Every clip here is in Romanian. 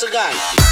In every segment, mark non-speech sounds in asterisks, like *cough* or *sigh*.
Portugal.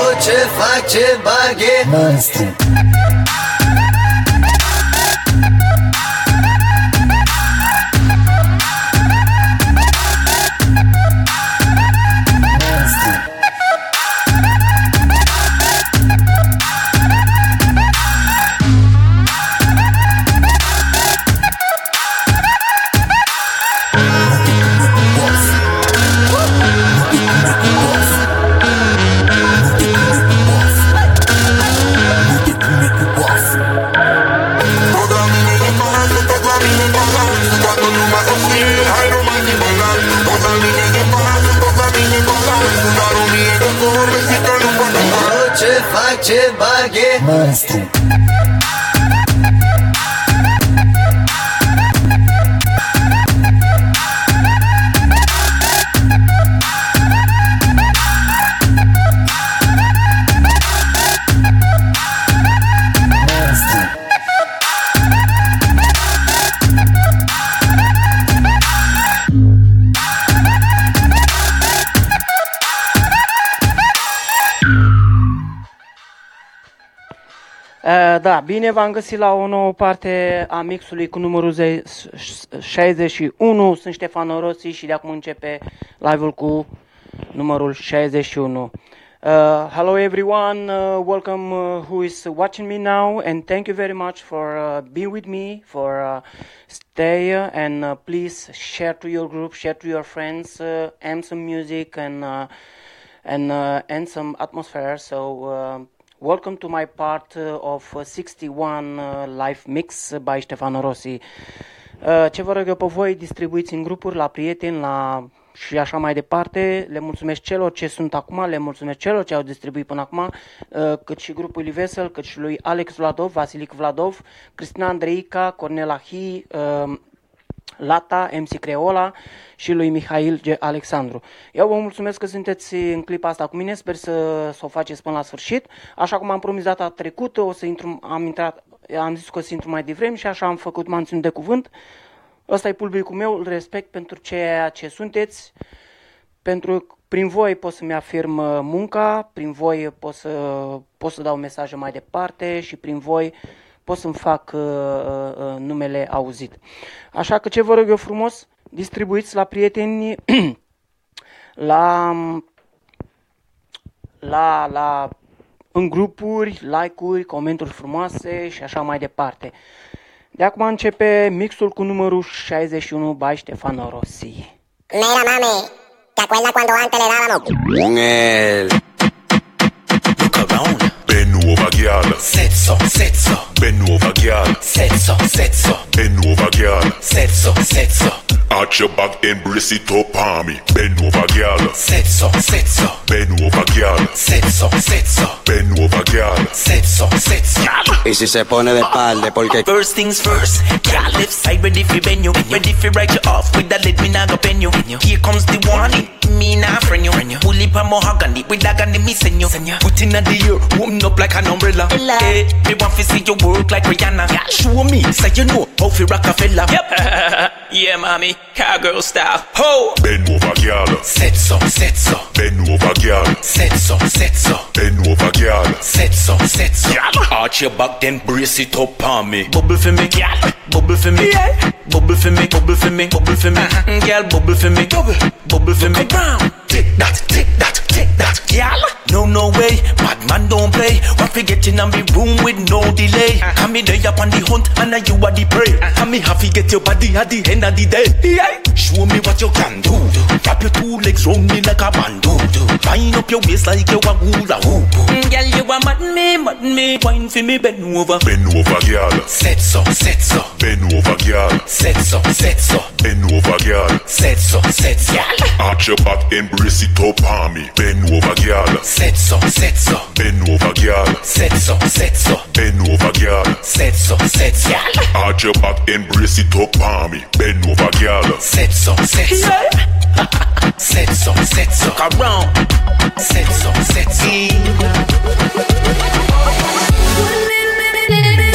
Oh, ce fac, ce baghe Monstru monster. Bine v-am găsit la o nouă parte a mixului cu numărul ze- 61. Sunt Ștefan Rossi și de acum începe live-ul cu numărul 61. Uh, hello everyone, uh, welcome uh, who is watching me now and thank you very much for uh, being with me, for uh, stay uh, and uh, please share to your group, share to your friends uh, and some music and uh, and uh, and some atmosphere. So uh, welcome to my part uh, of uh, 61 uh, live mix by Stefano Rossi. Uh, ce vă rog eu pe voi, distribuiți în grupuri, la prieteni, la și așa mai departe. Le mulțumesc celor ce sunt acum, le mulțumesc celor ce au distribuit până acum, uh, cât și grupului Vesel, cât și lui Alex Vladov, Vasilic Vladov, Cristina Andreica, Cornela Hi, uh, Lata, MC Creola și lui Mihail G. Alexandru. Eu vă mulțumesc că sunteți în clipa asta cu mine, sper să, să o faceți până la sfârșit. Așa cum am promis data trecută, o să intru, am, intrat, am zis că o să intru mai devreme și așa am făcut, m-am ținut de cuvânt. Ăsta e publicul meu, îl respect pentru ceea ce sunteți, pentru prin voi pot să-mi afirm uh, munca, prin voi pot să, pot să dau mesaje mai departe și prin voi pot să-mi fac uh, uh, uh, numele auzit. Așa că ce vă rog eu frumos, distribuiți la prieteni, *clears throat* la, la, la, în grupuri, like-uri, comentarii frumoase și așa mai departe. De acum începe mixul cu numărul 61 by Stefano Rossi. Mira, mami, ¿te acuerdas cuando antes le dábamos? Con el Look around. Bend over, girl. Sezzo, sezzo, Bend over, girl. sezzo, sezzo, Bend over, girl. sezzo, sezzo, Arch your back, then brace it up on me. Bend over, girl. sezzo, sezzo, Bend over, girl. sezzo, sezzo, Bend over, girl. sezzo, sezzo. Y si se pone de espalda porque First things first, girl left side ready for bend you, ready for write you off with that let me not go pen you. Here comes the warning, me not friend you. Pull up a mahogany with that gun me send you. Put in the ear, warm up like an umbrella. Hey, me want to see you work like Rihanna. Show me, say you know how to rock a fella. Yep. *laughs* yeah, mommy, cowgirl style. Ho, Bend over, girl. sezzo, sezzo, Bend over, girl. sezzo, sezzo. Bend over, girl. Sezzo, sezzo. Arch your back, then brace it up on me. Bubble for me, girl. Bubble for me, yeah. Bubble for me, bubble for me, bubble for me. Uh-huh. Girl, bubble for me, bubble, bubble for me. Round. Tick that, tick that, tick Take that, gal. No, no way, bad man don't play. What we get in me room with no delay. Come me there up on the hunt, and now you are the prey. And me have to get your body at the end of the day. Yeah. Show me what you can do. Wrap your two legs round me like a bamboo. Wind up your waist like you a hula hoop. Mm, Girl, you a mad me, mad me. Wine for me, bend over. Bend over, girl. Set so, set so. Bend over, girl. Set so, set so. Bend over, girl. Set so, set so. Arch your back, Girl, sit up on me. Bend over, girl. Set so, set so, Bend over, girl. Set so, set so, Bend over, girl. 700, 700. Arch your back, and embrace it up on me. Bend over, girl. Set so, set 700, 700. 700, 700. Come around. set 700.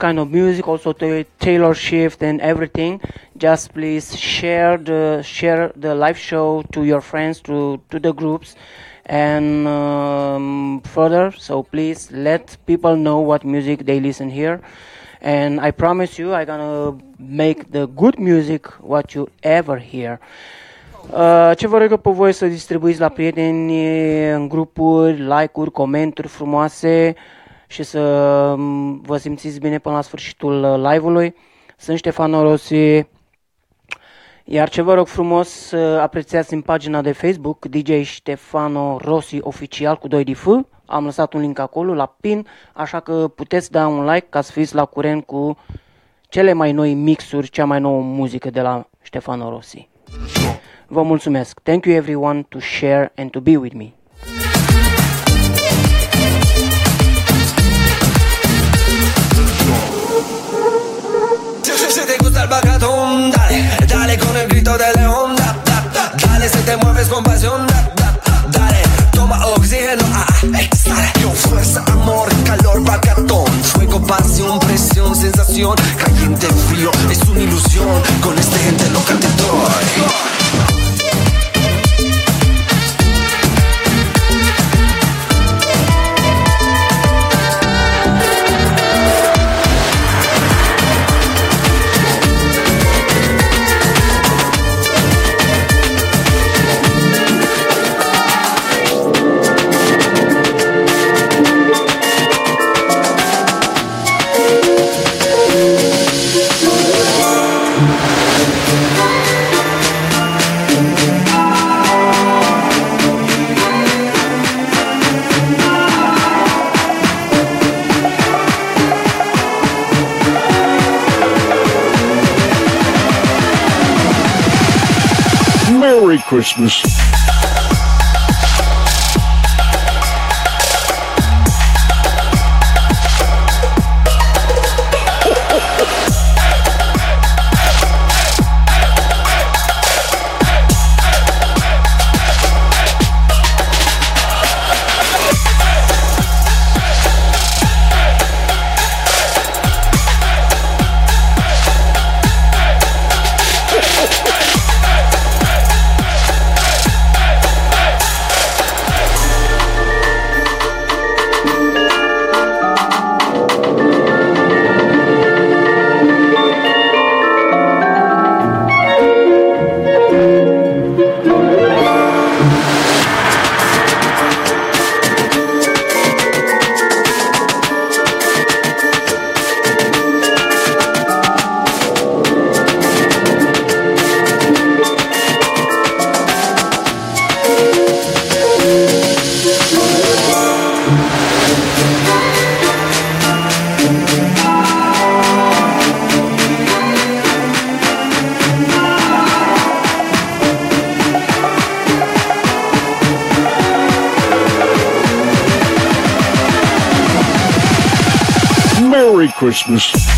Kind of music, also to Taylor Swift and everything. Just please share the share the live show to your friends, to to the groups, and um, further. So please let people know what music they listen here. And I promise you, I'm gonna make the good music what you ever hear. Uh, ce vă rog pe voi să distribuiți la prieteni în grupuri, like-uri, comentarii frumoase și să um, vă simțiți bine până la sfârșitul uh, live-ului. Sunt Ștefano Rossi, iar ce vă rog frumos să apreciați în pagina de Facebook DJ Ștefano Rossi Oficial cu 2 de F, am lăsat un link acolo la pin, așa că puteți da un like ca să fiți la curent cu cele mai noi mixuri, cea mai nouă muzică de la Ștefano Rossi. Vă mulțumesc. Thank you everyone to share and to be with me. Bacatón, dale, dale con el grito de león, da, da, da, dale, si te mueves con pasión, da, da, da, dale, toma oxígeno, ah, exhala, yo fuerza, amor, calor, bacatón, fuego, pasión, presión, sensación, caliente, frío, es una ilusión, con este gente loca te doy. Merry Christmas. Christmas.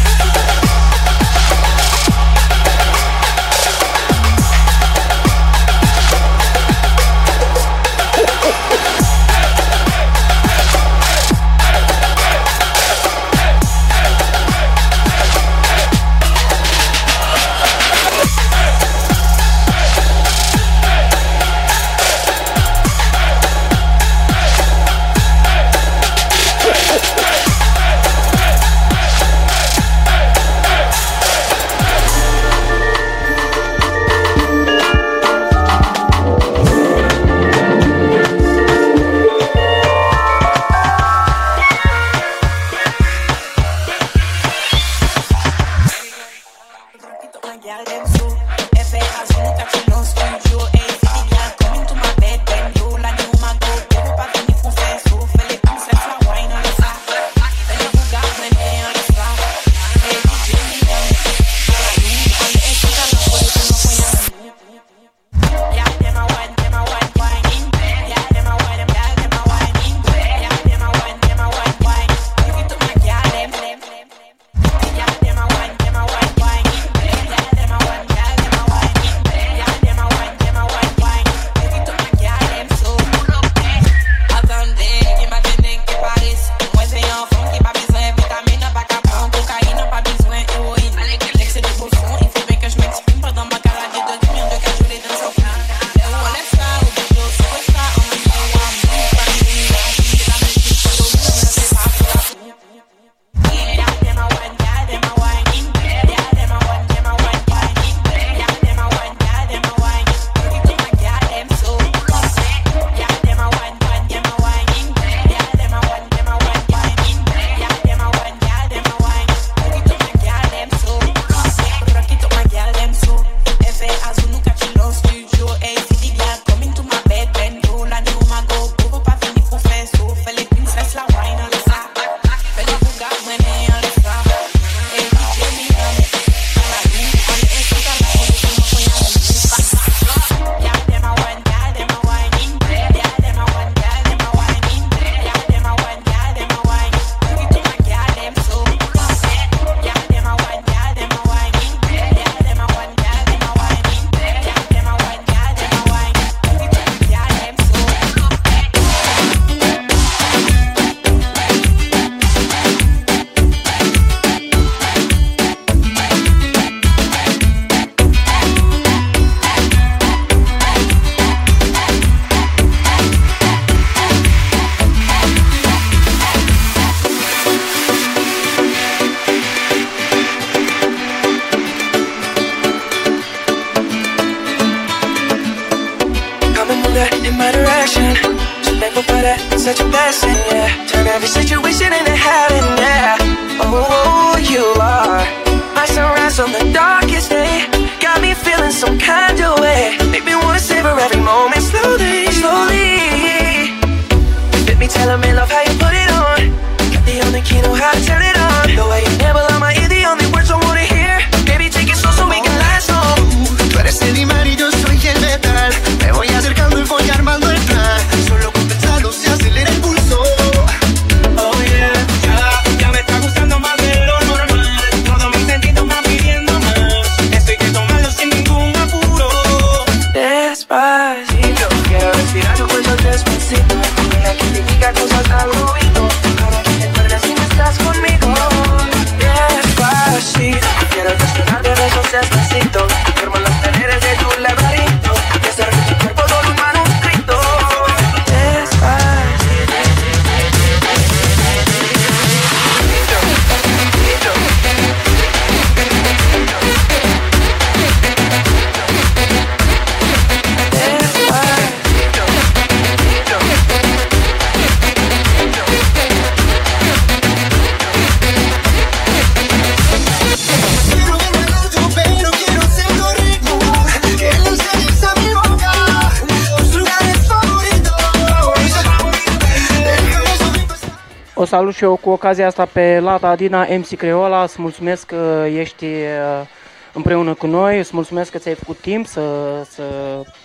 Ocazia asta pe Lata Adina, MC Creola, îți mulțumesc că ești uh, împreună cu noi, îți mulțumesc că ți-ai făcut timp să, să,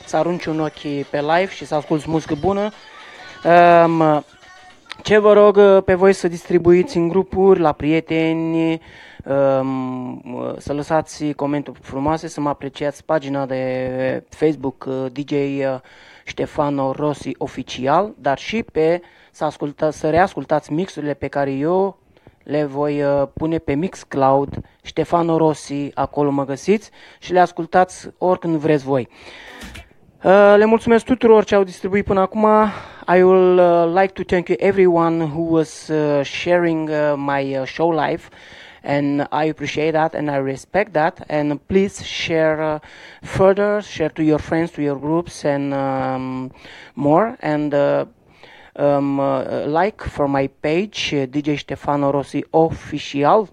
să arunci un ochi pe live și să asculti muzică bună. Um, ce vă rog uh, pe voi să distribuiți în grupuri, la prieteni, um, uh, să lăsați comentarii frumoase, să mă apreciați pagina de Facebook uh, DJ uh, Ștefano Rossi Oficial, dar și pe să, ascultați, să reascultați mixurile pe care eu le voi uh, pune pe Mixcloud, Ștefano Rossi, acolo mă găsiți și le ascultați oricând vreți voi. Uh, le mulțumesc tuturor ce au distribuit până acum. I will uh, like to thank you everyone who was uh, sharing uh, my uh, show live and I appreciate that and I respect that and please share uh, further share to your friends to your groups and um, more and uh, um, uh, like for my page uh, DJ Stefano Rossi official.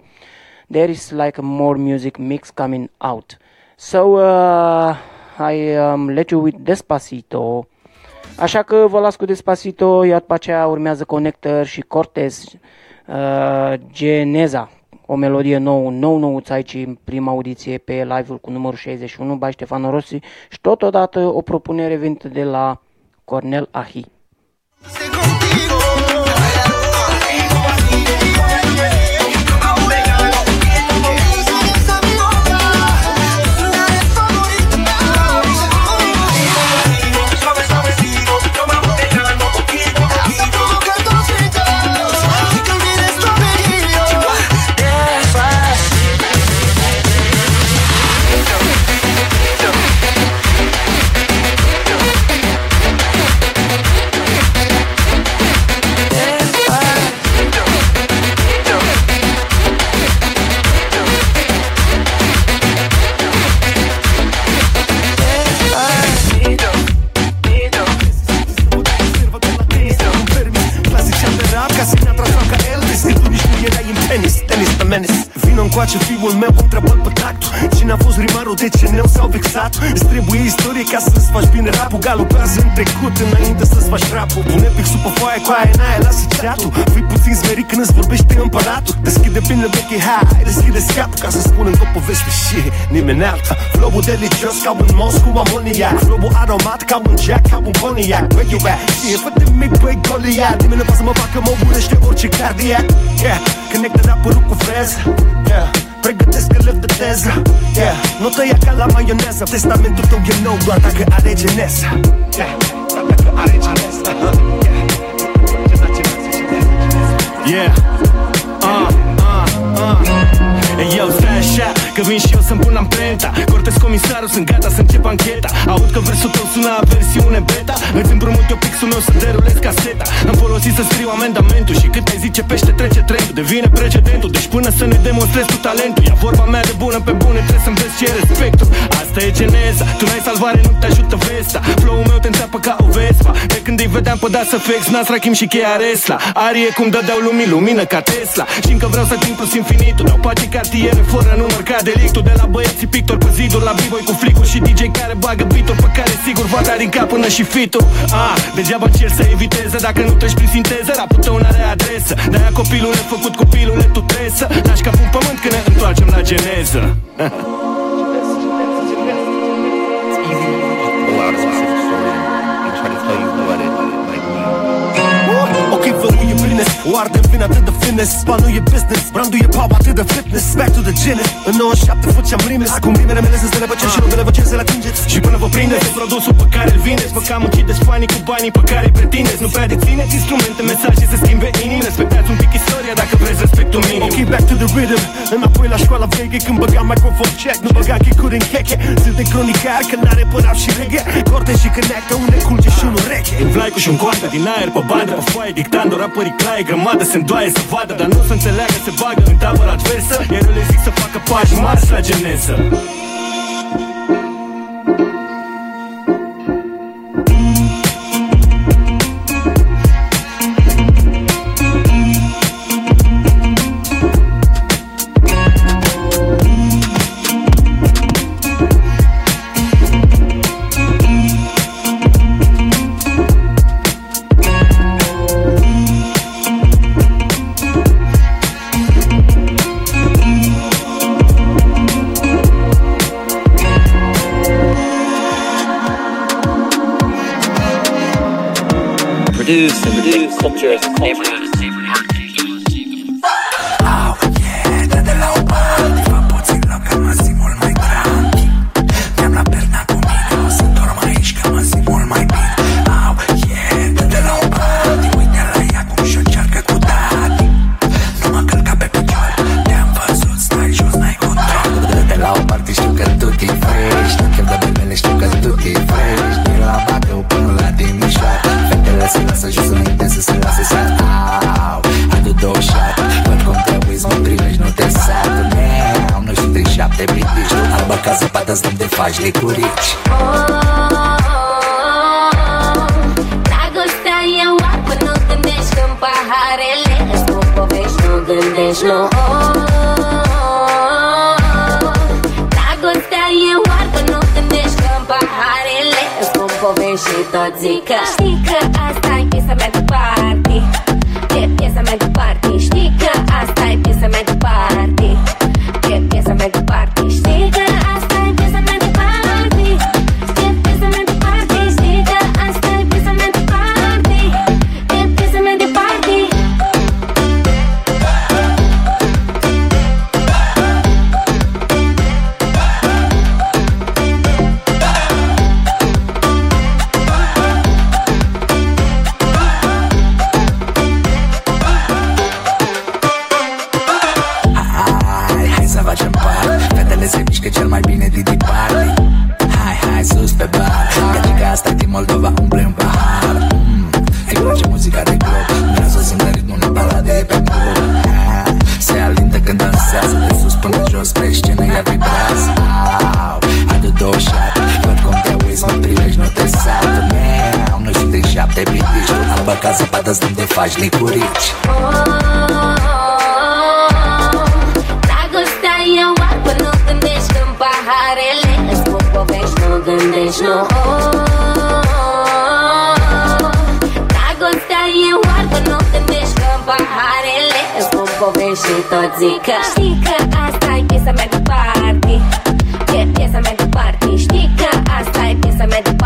There is like a more music mix coming out. So uh, I um, let you with Despacito. Așa că vă las cu Despacito, iar după aceea urmează Connector și Cortez, uh, Geneza, o melodie nouă, nou nouț aici în prima audiție pe live-ul cu numărul 61, by Stefano Rossi. Și totodată o propunere venită de la Cornel Ahi. Seguro. face, facem fiul meu întrebând pe tactul Cine a fost rimarul, de ce neu sau vexat? Îți trebuie istorie ca să-ți faci bine rapul. Galupează în trecut înainte să-ți faci rapul Pune pixul pe foaie, cu aia n-aia, lasă ceatul. Fii puțin smerit când îți vorbește împăratul. Deschide bine veche, hai, deschide scatul Ca să spun încă o poveste și nimeni alta Flow-ul delicios ca un mos cu amoniac Flow-ul aromat ca un jack, ca un cognac Where you at? Și fă de mic, băi, Goliat Nimeni nu poate să mă facă, mă urăște orice cardiac. Yeah, connected rapperul cu freză Yeah, pregătesc că lev de teză Yeah, nu tăia ca la maioneză Testamentul tău e nou doar dacă are geneză Yeah, doar dacă are geneză Yeah, uh, uh, uh. Ei, eu stai așa, că vin și eu să-mi pun amprenta Cortez comisarul, sunt gata să încep ancheta. Aud că versul tău sună a versiune beta. Îți împrumut eu pixul meu să derulez caseta. Am folosit să scriu amendamentul Și cât ai zice pește trece trendul. Devine precedentul Deci până până să ne demonstrezi tu talentul. Ia vorba mea de bună pe bune, trebuie să-mi vezi ce e respectul. Asta e geneza, tu n-ai salvare, nu te ajută vesta Flow-ul meu te înțeapă ca o vespa. De când îi vedeam pe da să fix, nas, rachim și cheia resla. Arie cum dădeau lumii lumină ca Tesla. Știm că vreau să timp plus infinitul Dau pace cartiere fără număr ca delictul De la băieții pictori cu ziduri, la b-boy cu flicuri Și DJ care bagă beat pe care sigur va da din cap până și fitul. Ah, degeaba cer să eviteze dacă nu treci prin sinteză Rapul tău n-are adresă De-aia copilul e făcut cu pilule, tu trebuie să Lași ca un pământ când ne întoarcem la geneză *laughs* nu e business. O ardem vin atât de fitness Banul e business, brandul e pop atât de fitness. Back to the genesis În 97 făceam rimes Acum rimele mele sunt stele pe cer și nu de le vă cer să le atingeți. Și până vă prindeți e produsul pe care îl vindeți Vă cam ucideți fanii cu banii pe care îi pretindeți. Nu prea dețineți instrumente, mesaje să schimbe inimi Respectați un pic istoria dacă vreți respectul minim. Ok, back to the rhythm. Înapoi la școala veche când băgam microfon check Nu băga chicuri în cheche. Sunt de cronicar că n-are pe rap și reggae Corte și căneacă, unde culge și unul reche. Un vlaicu și un coartă din aer pe bandă pe foaie Dictando rapării claie, grămadă se îndoaie să vadă Dar nu se înțeleagă, se bagă în tabără adversă Iar eu le zic să facă pași mari la geneză culture culture. Ca zăpadă, stăm de faci licurici Dragostea e oapă, nu gândești în paharele Îți spun povești, nu gândești, nu. Dragostea e oapă, nu gândești în paharele Îți spun povești și tot zic că Știi că asta e piesa mea zăpadă, stăm de faci licurici. Dragostea e oapă, nu gândești în paharele. Îți spun povești, nu gândești, nu. Dragostea e oapă, nu gândești în paharele. Îți spun povești și tot zic că Știi că asta e piesa mea de party. E piesa mea de party. Știi că asta e piesa mea de party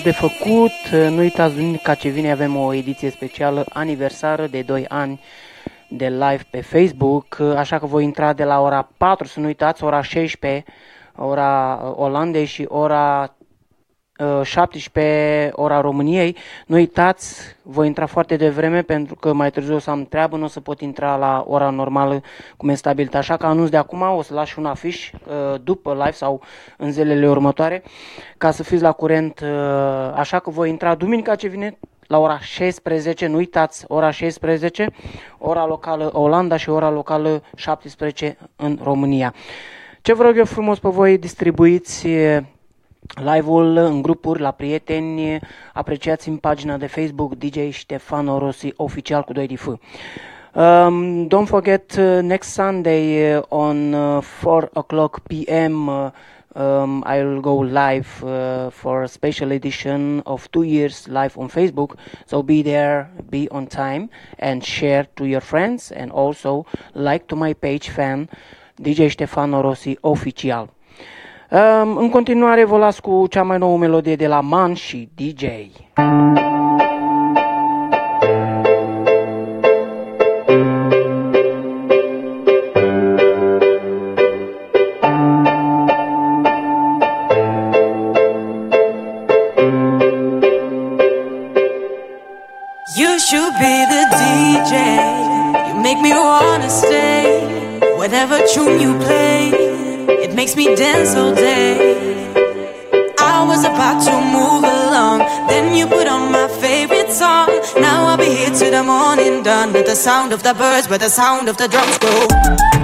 anunț de făcut. Nu uitați duminica ce vine avem o ediție specială aniversară de 2 ani de live pe Facebook, așa că voi intra de la ora 4, să nu uitați, ora 16, ora Olandei și ora uh, 17 ora României. Nu uitați, voi intra foarte devreme pentru că mai târziu o să am treabă, nu o să pot intra la ora normală cum e stabilit. Așa că anunț de acum, o să las și un afiș uh, după live sau în zilele următoare ca să fiți la curent, uh, așa că voi intra duminica ce vine la ora 16, nu uitați, ora 16, ora locală Olanda și ora locală 17 în România. Ce vă rog eu frumos pe voi, distribuiți uh, live-ul în grupuri, la prieteni, apreciați în pagina de Facebook DJ Ștefan Orosi, oficial cu 2DF. Um, don't forget uh, next Sunday on uh, 4 o'clock p.m. Uh, um, I'll go live uh, for a special edition of two years live on Facebook. So be there, be on time, and share to your friends, and also like to my page fan DJ Stefano Rossi Official. Um, în continuare vă las cu cea mai nouă melodie de la DJ. you wanna stay. Whatever tune you play, it makes me dance all day. I was about to move along, then you put on my favorite song. Now I'll be here till the morning dawn with the sound of the birds, with the sound of the drums go.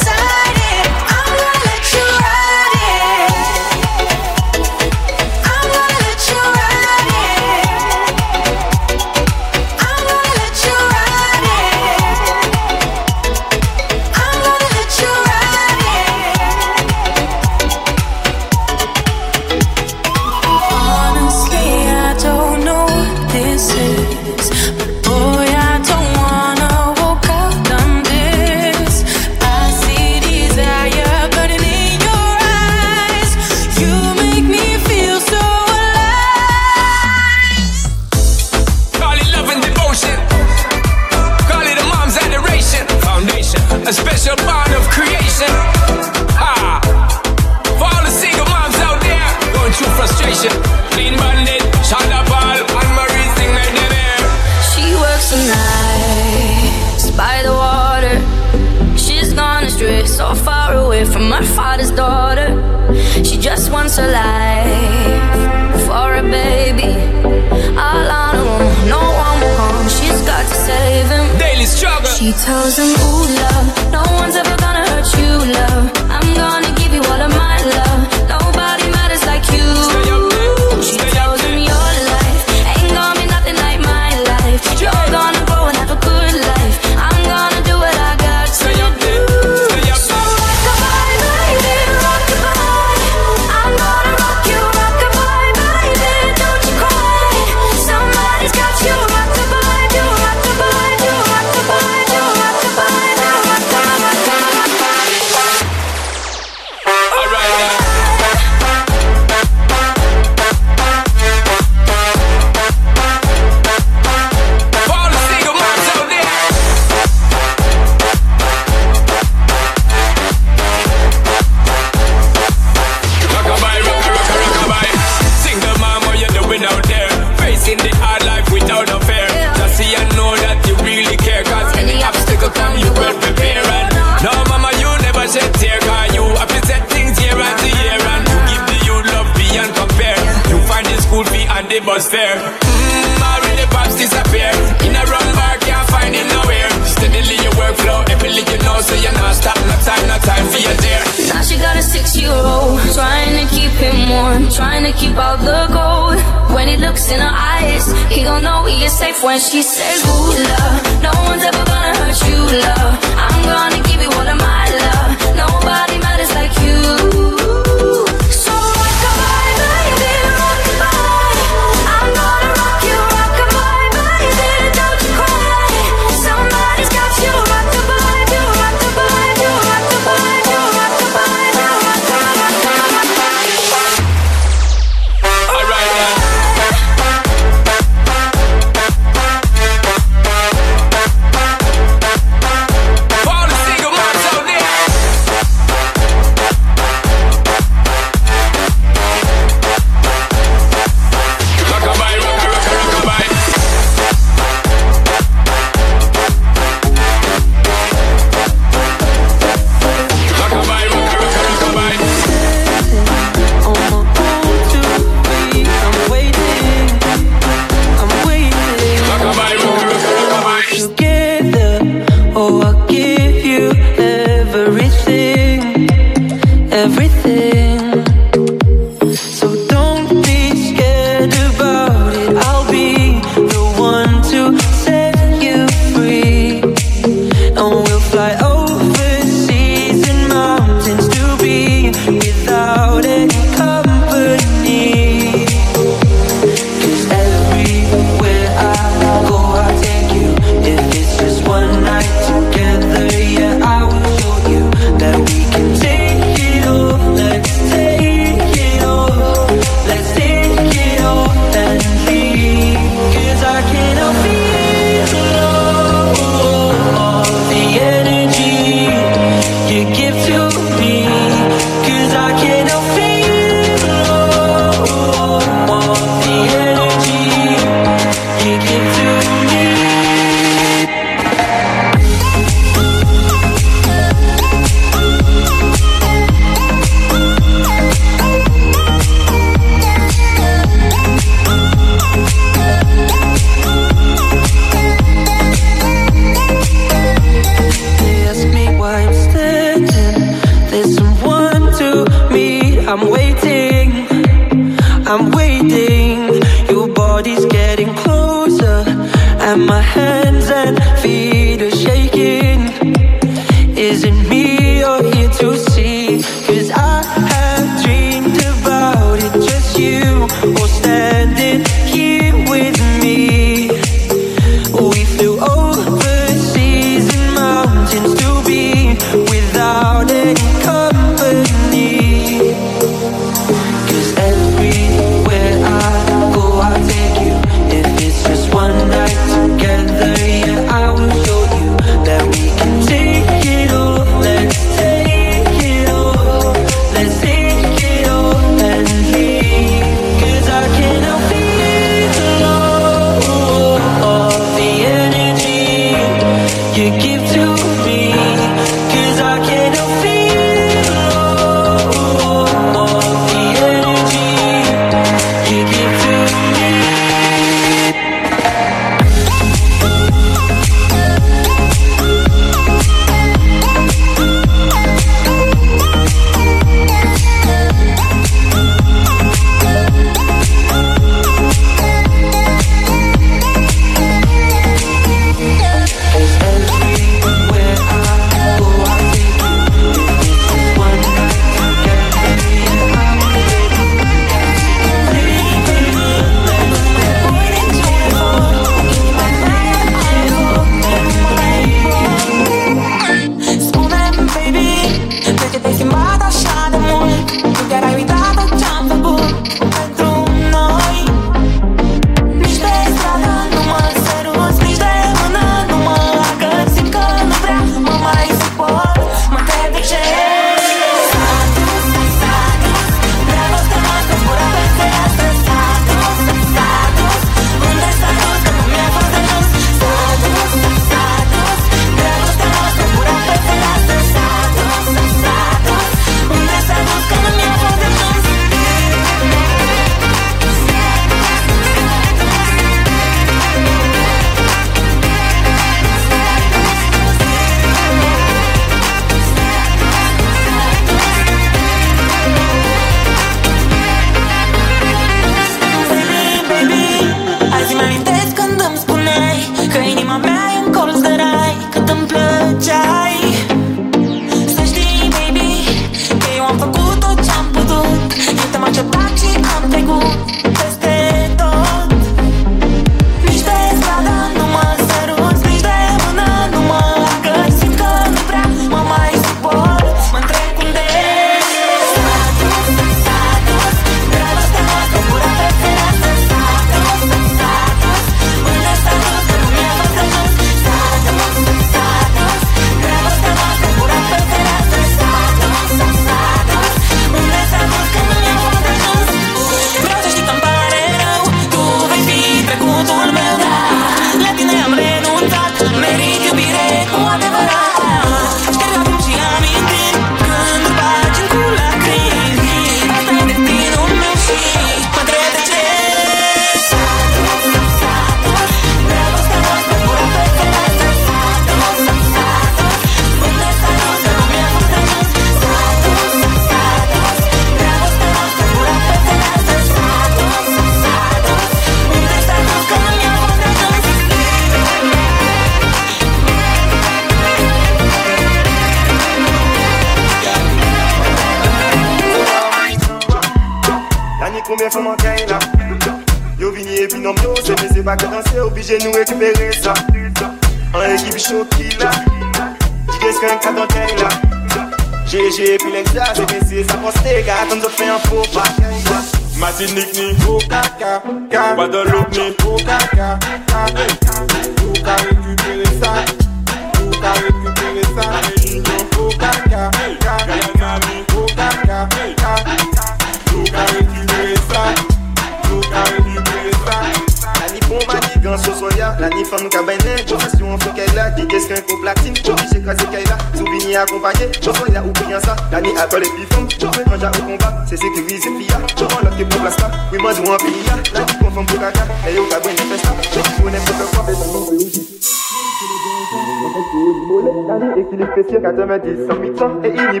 90, 10800 et il dit.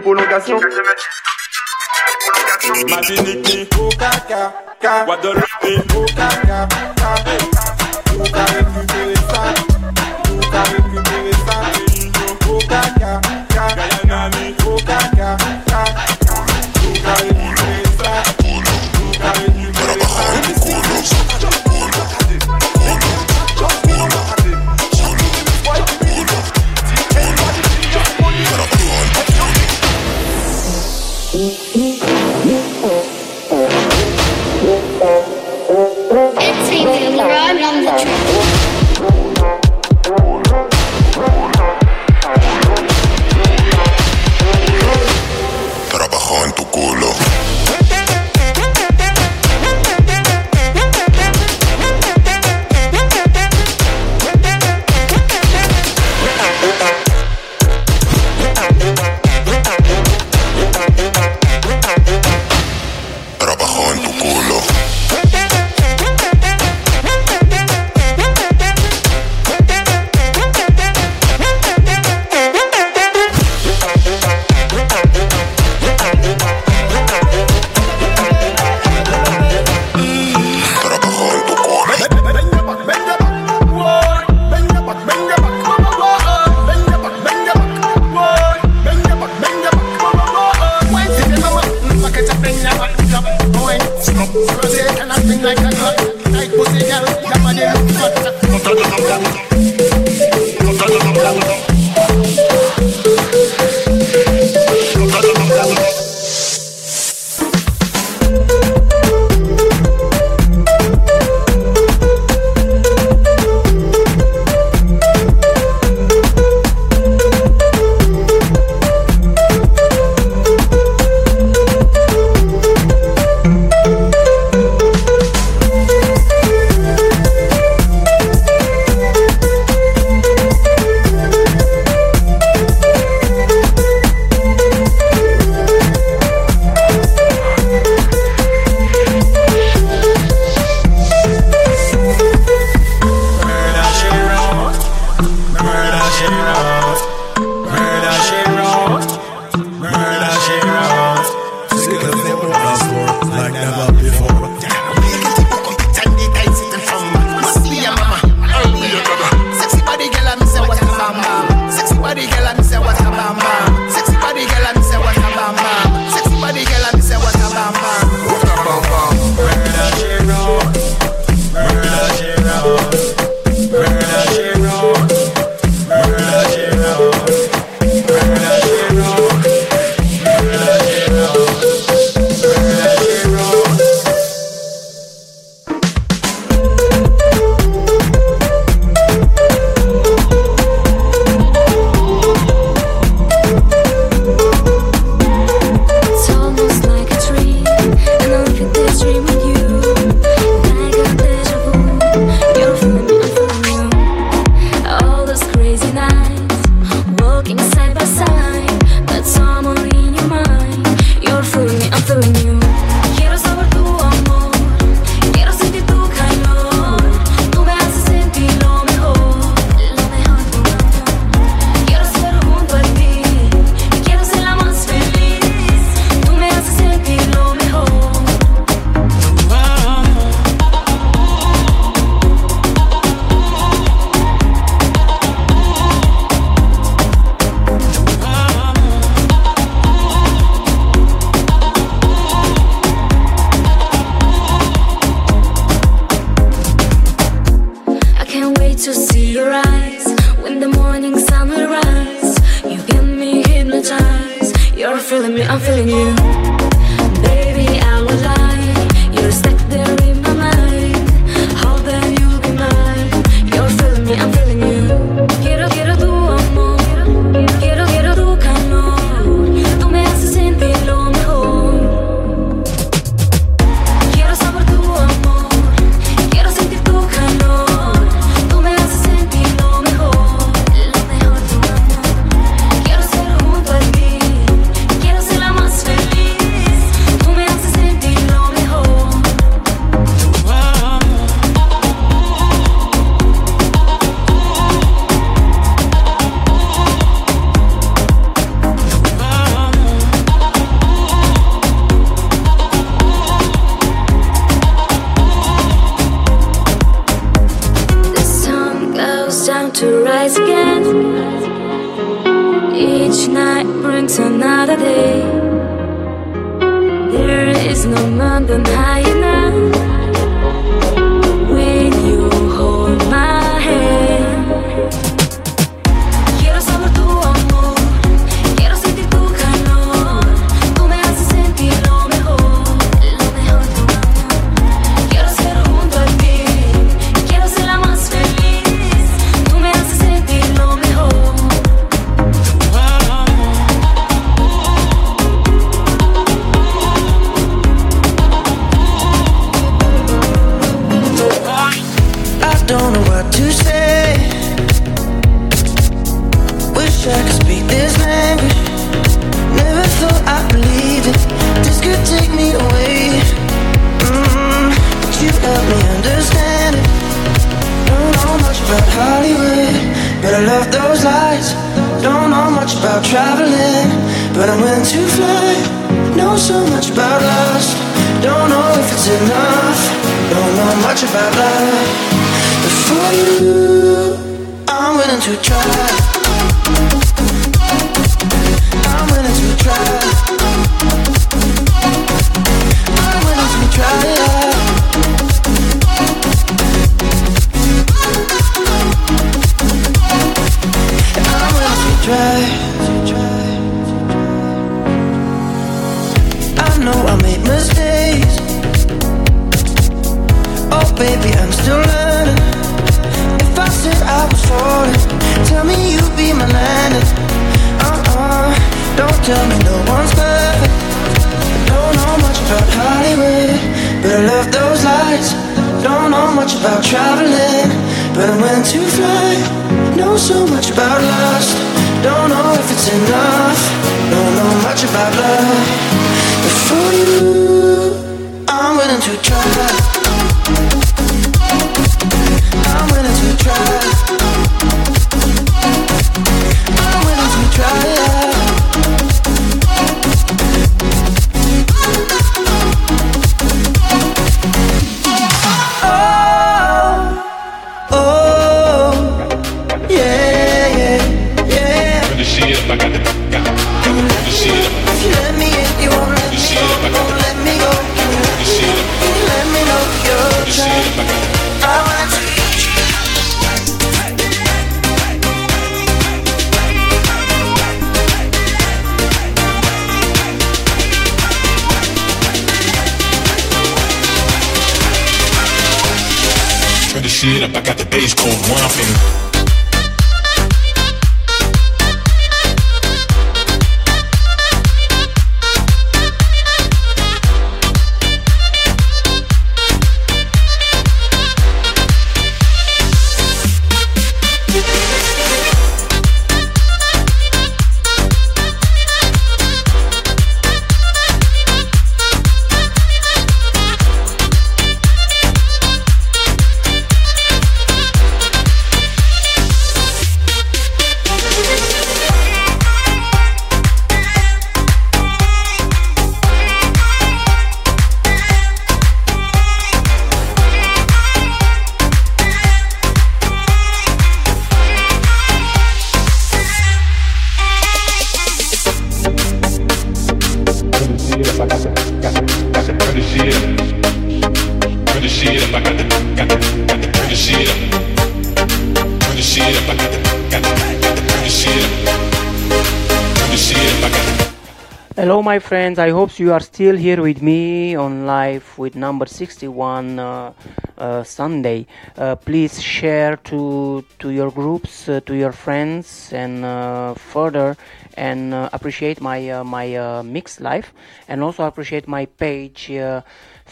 you are still here with me on live with number 61 uh, uh, Sunday. Uh, please share to to your groups, uh, to your friends, and uh, further, and uh, appreciate my my mix live, and also appreciate my page,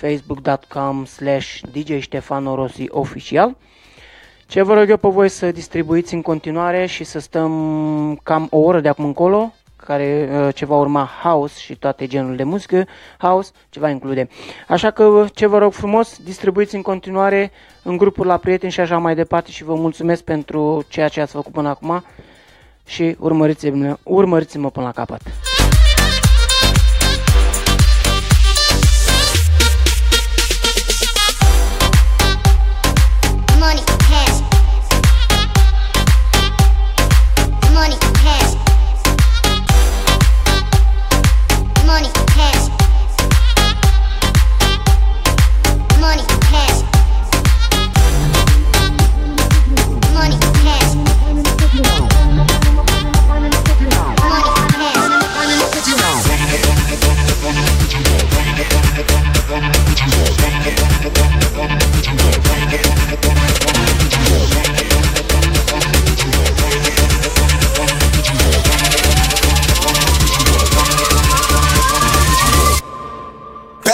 facebook.com/slash DJ Stefano Rossi official. Ce vă rog eu pe voi să distribuiți în continuare și să stăm cam o oră de acum încolo care uh, ce va urma house și toate genurile de muzică house, ce va include. Așa că uh, ce vă rog frumos, distribuiți în continuare în grupuri la prieteni și așa mai departe și vă mulțumesc pentru ceea ce ați făcut până acum și urmăriți-mă, urmăriți-mă până la capăt.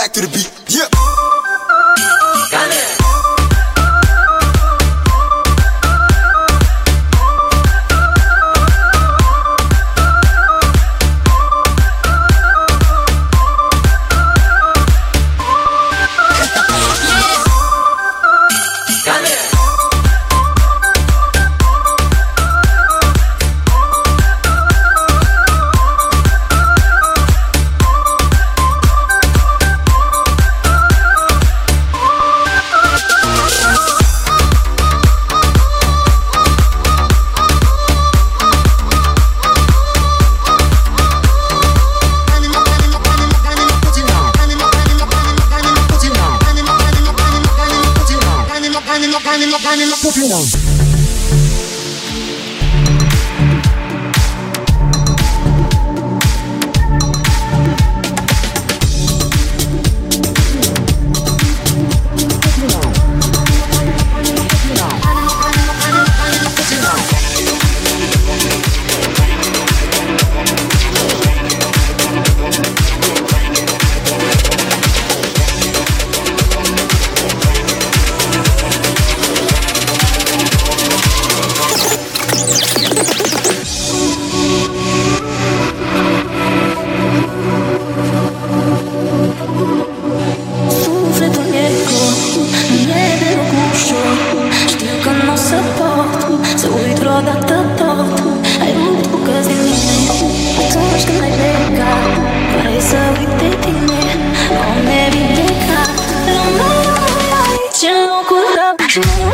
Back to the beat. Yeah. Natural.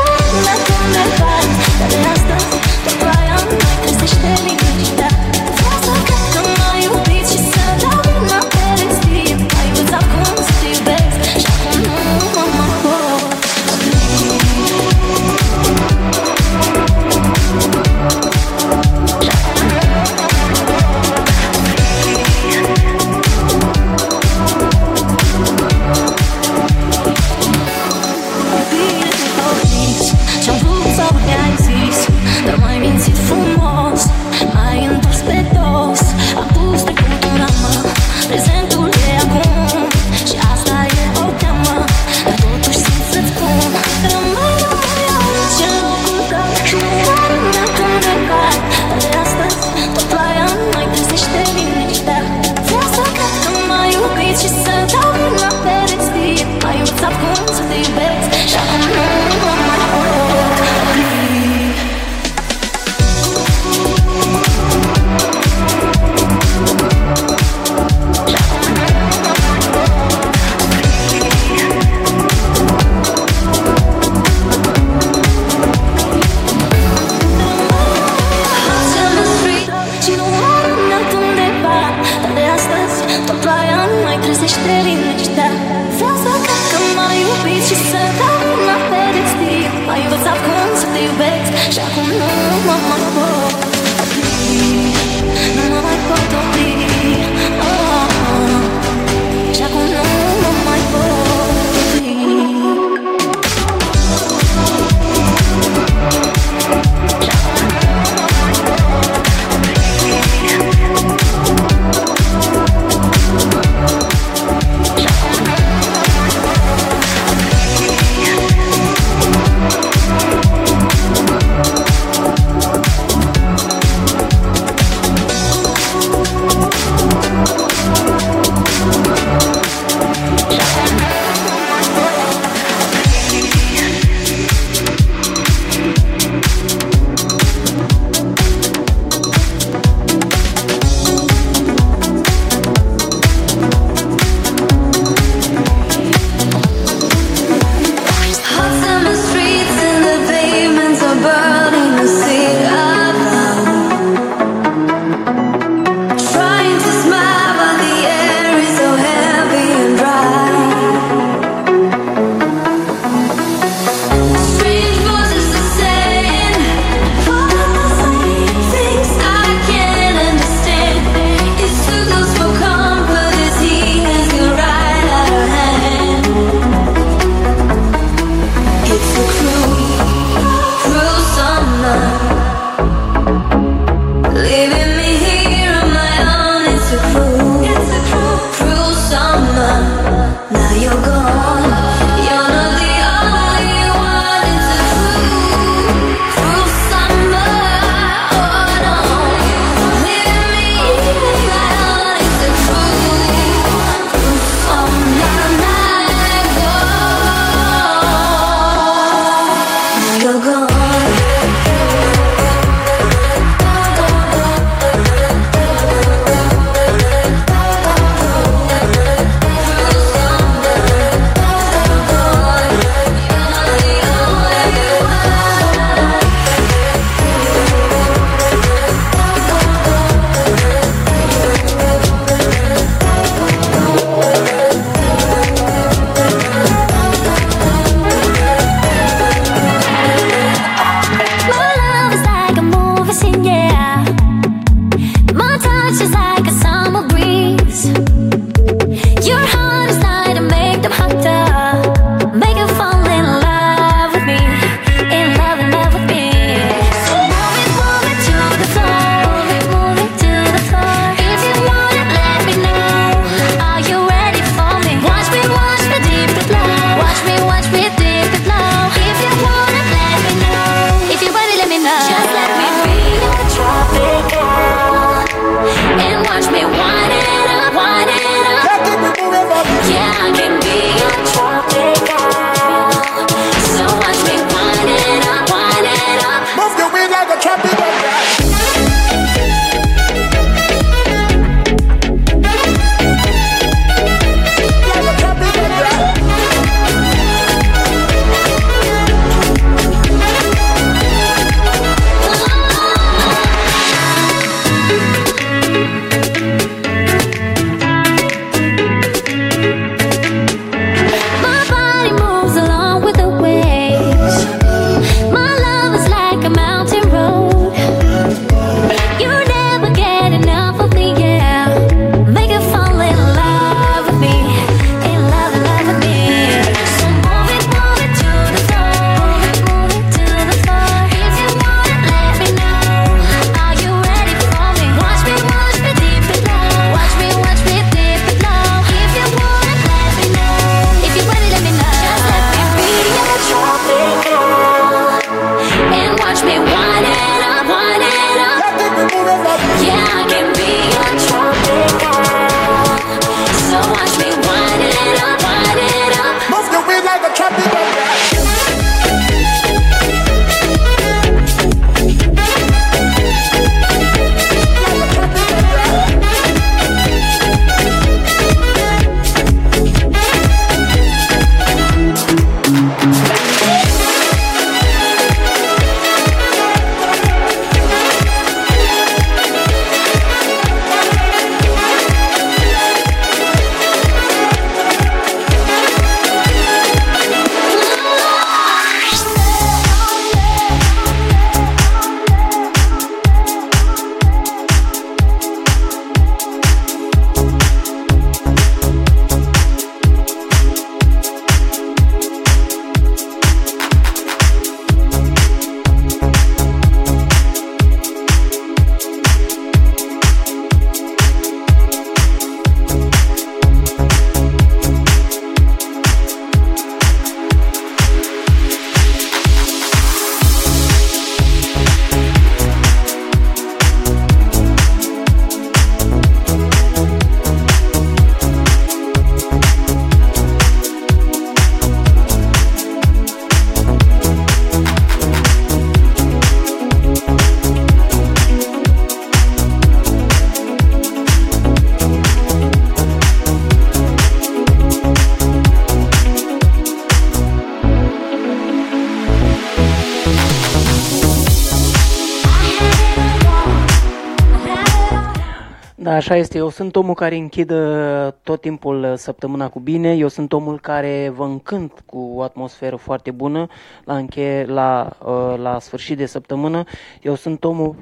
Așa este. Eu sunt omul care închid uh, tot timpul uh, săptămâna cu bine. Eu sunt omul care vă încânt cu o atmosferă foarte bună la, înche- la, uh, la sfârșit de săptămână. Eu sunt omul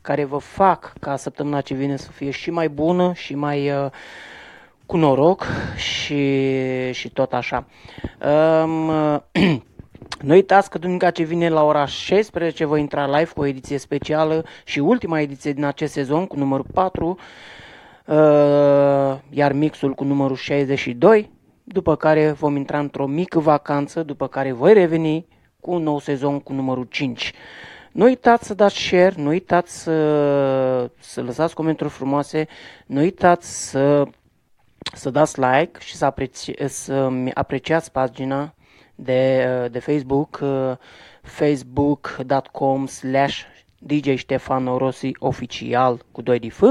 care vă fac ca săptămâna ce vine să fie și mai bună și mai uh, cu noroc și, și tot așa. Um, Nu uitați că duminica ce vine la ora 16 voi intra live cu o ediție specială și ultima ediție din acest sezon cu numărul 4, uh, iar mixul cu numărul 62, după care vom intra într-o mică vacanță, după care voi reveni cu un nou sezon cu numărul 5. Nu uitați să dați share, nu uitați să, să lăsați comentarii frumoase, nu uitați să, să dați like și să, apreci, să apreciați pagina de, uh, de Facebook, uh, facebook.com slash DJ Ștefano Rossi oficial cu 2 de F.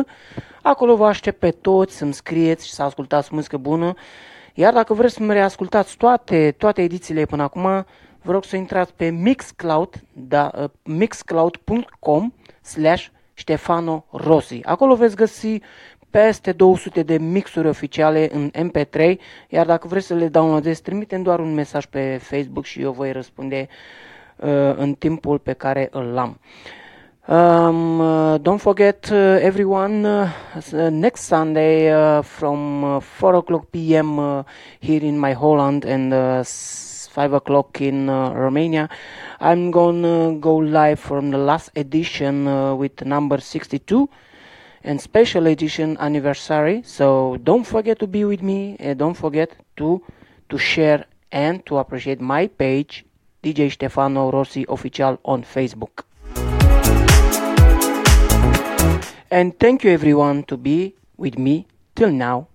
Acolo vă aștept pe toți să-mi scrieți și să ascultați muzică bună. Iar dacă vreți să-mi reascultați toate, toate edițiile până acum, vă rog să intrați pe Mixcloud, da, uh, mixcloud.com slash Ștefano Rossi. Acolo veți găsi peste 200 de mixuri oficiale în MP3, iar dacă vreți să le downloadezi, trimitem doar un mesaj pe Facebook și eu voi răspunde uh, în timpul pe care îl am. Um, uh, don't forget, uh, everyone, uh, next Sunday from uh, 4 o'clock p.m. Here in my Holland and uh, 5 o'clock in uh, Romania, I'm gonna go live from the last edition uh, with number 62 and special edition anniversary. So don't forget to be with me. And don't forget to to share and to appreciate my page, DJ Stefano Rossi Official on Facebook. And thank you everyone to be with me till now.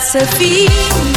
Să fim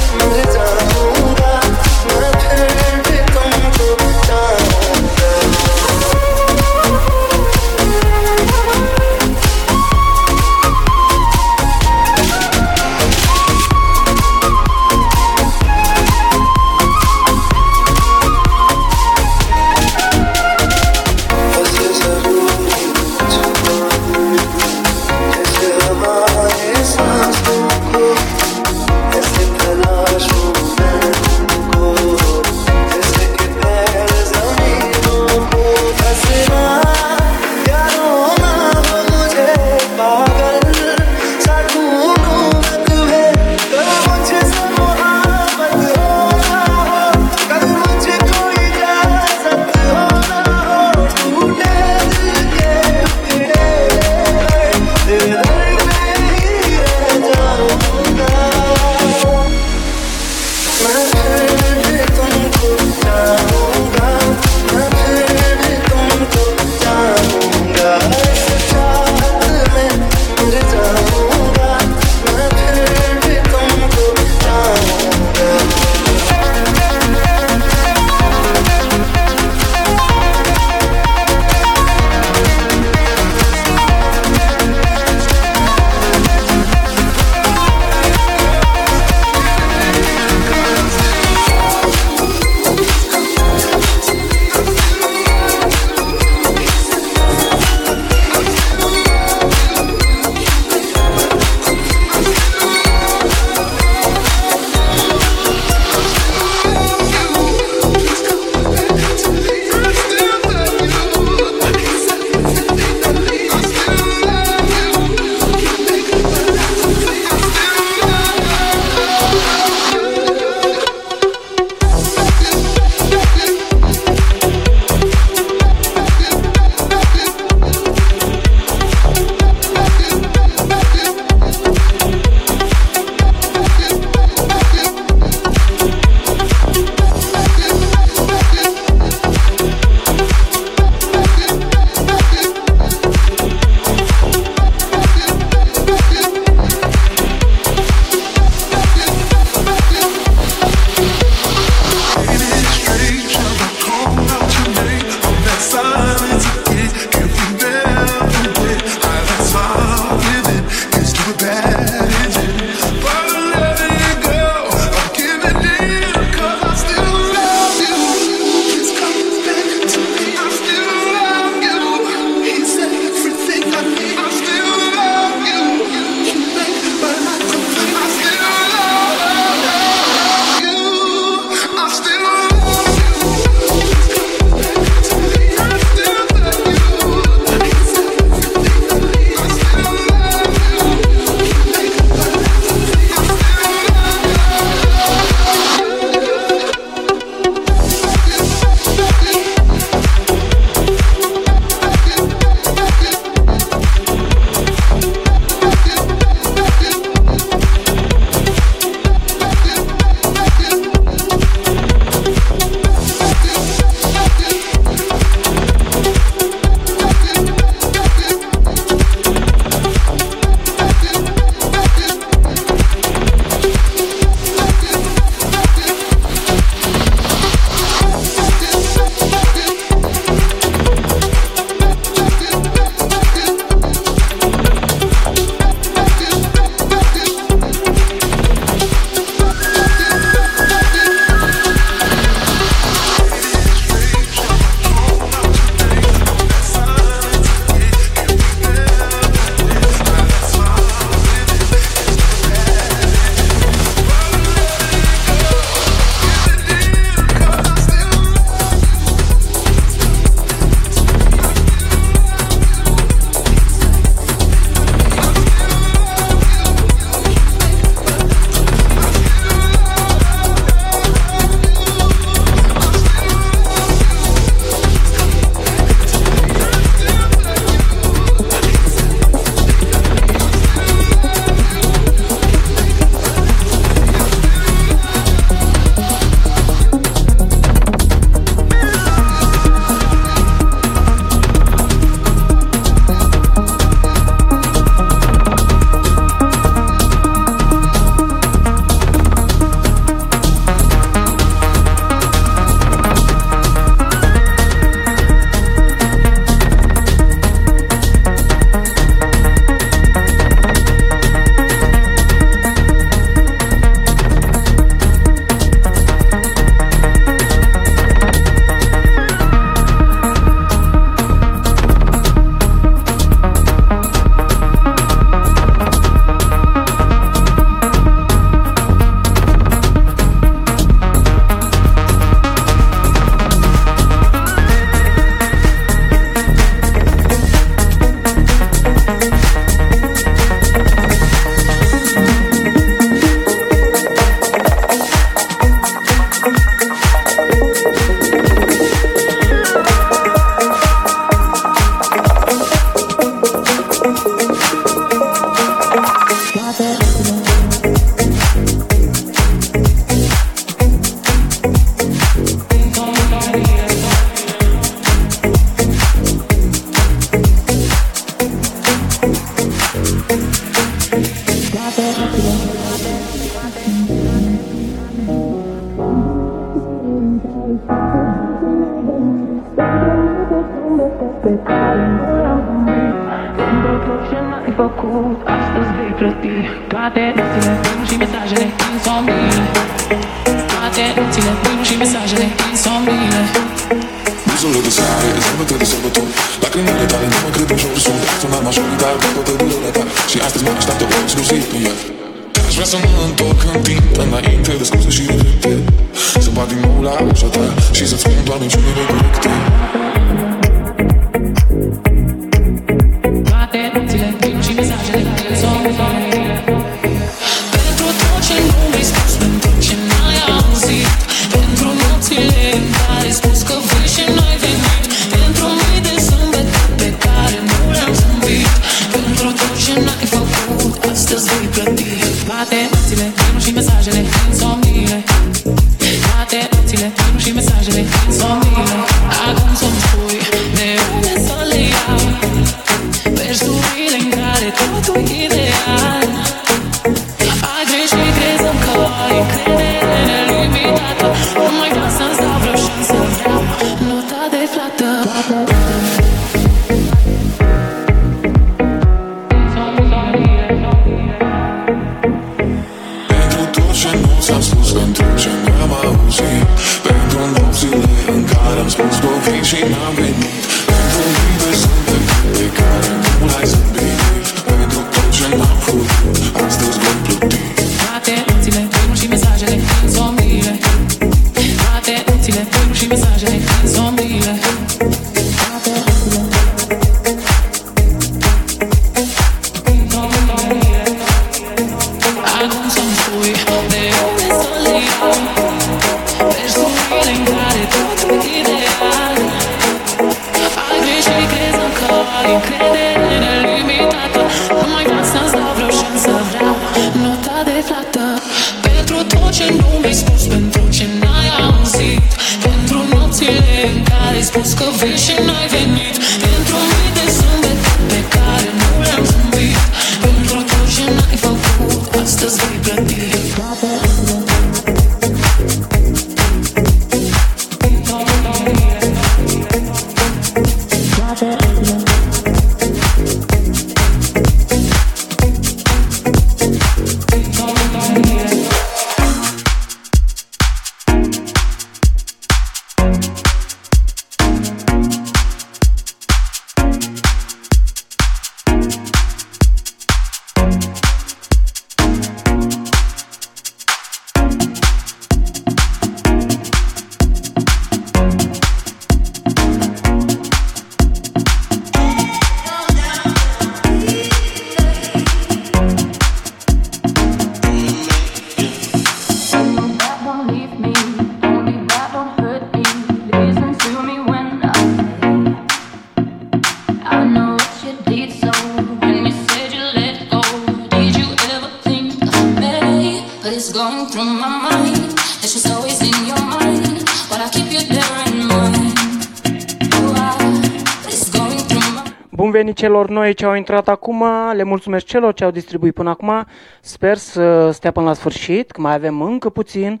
Bun venit celor noi ce au intrat acum, le mulțumesc celor ce au distribuit până acum, sper să stea până la sfârșit, că mai avem încă puțin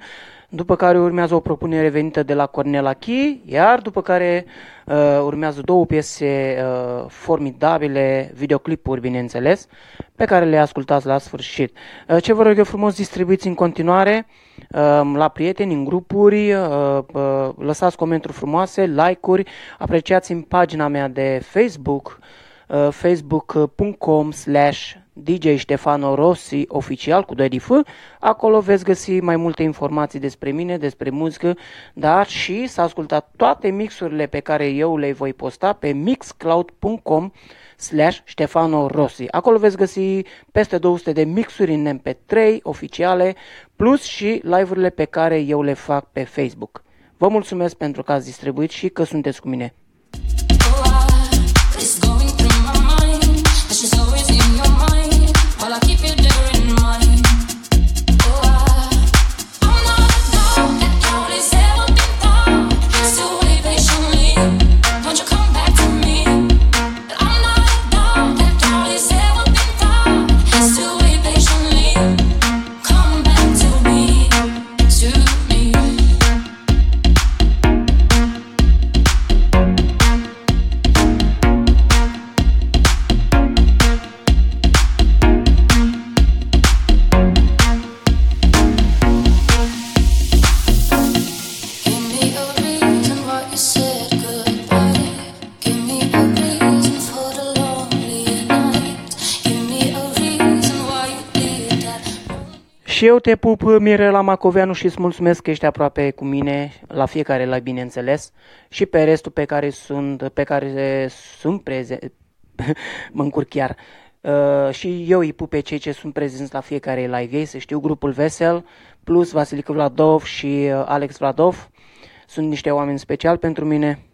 după care urmează o propunere venită de la Cornel Achi, iar după care uh, urmează două piese uh, formidabile, videoclipuri, bineînțeles, pe care le ascultați la sfârșit. Uh, ce vă rog eu frumos, distribuiți în continuare uh, la prieteni, în grupuri, uh, uh, lăsați comentarii frumoase, like-uri, apreciați în pagina mea de Facebook, uh, facebook.com slash DJ Ștefano Rossi, oficial cu Daddy Acolo veți găsi mai multe informații despre mine, despre muzică, dar și să ascultați toate mixurile pe care eu le voi posta pe mixcloud.com slash Ștefano Rossi. Acolo veți găsi peste 200 de mixuri în MP3 oficiale, plus și live-urile pe care eu le fac pe Facebook. Vă mulțumesc pentru că ați distribuit și că sunteți cu mine. Și eu te pup, Mirela Macoveanu, și îți mulțumesc că ești aproape cu mine, la fiecare la bineînțeles, și pe restul pe care sunt, pe care sunt prezent, *laughs* mă încurc chiar, Uh, și eu îi pup pe cei ce sunt prezenți la fiecare live ei, să știu, grupul Vesel, plus Vasilic Vladov și uh, Alex Vladov. Sunt niște oameni special pentru mine.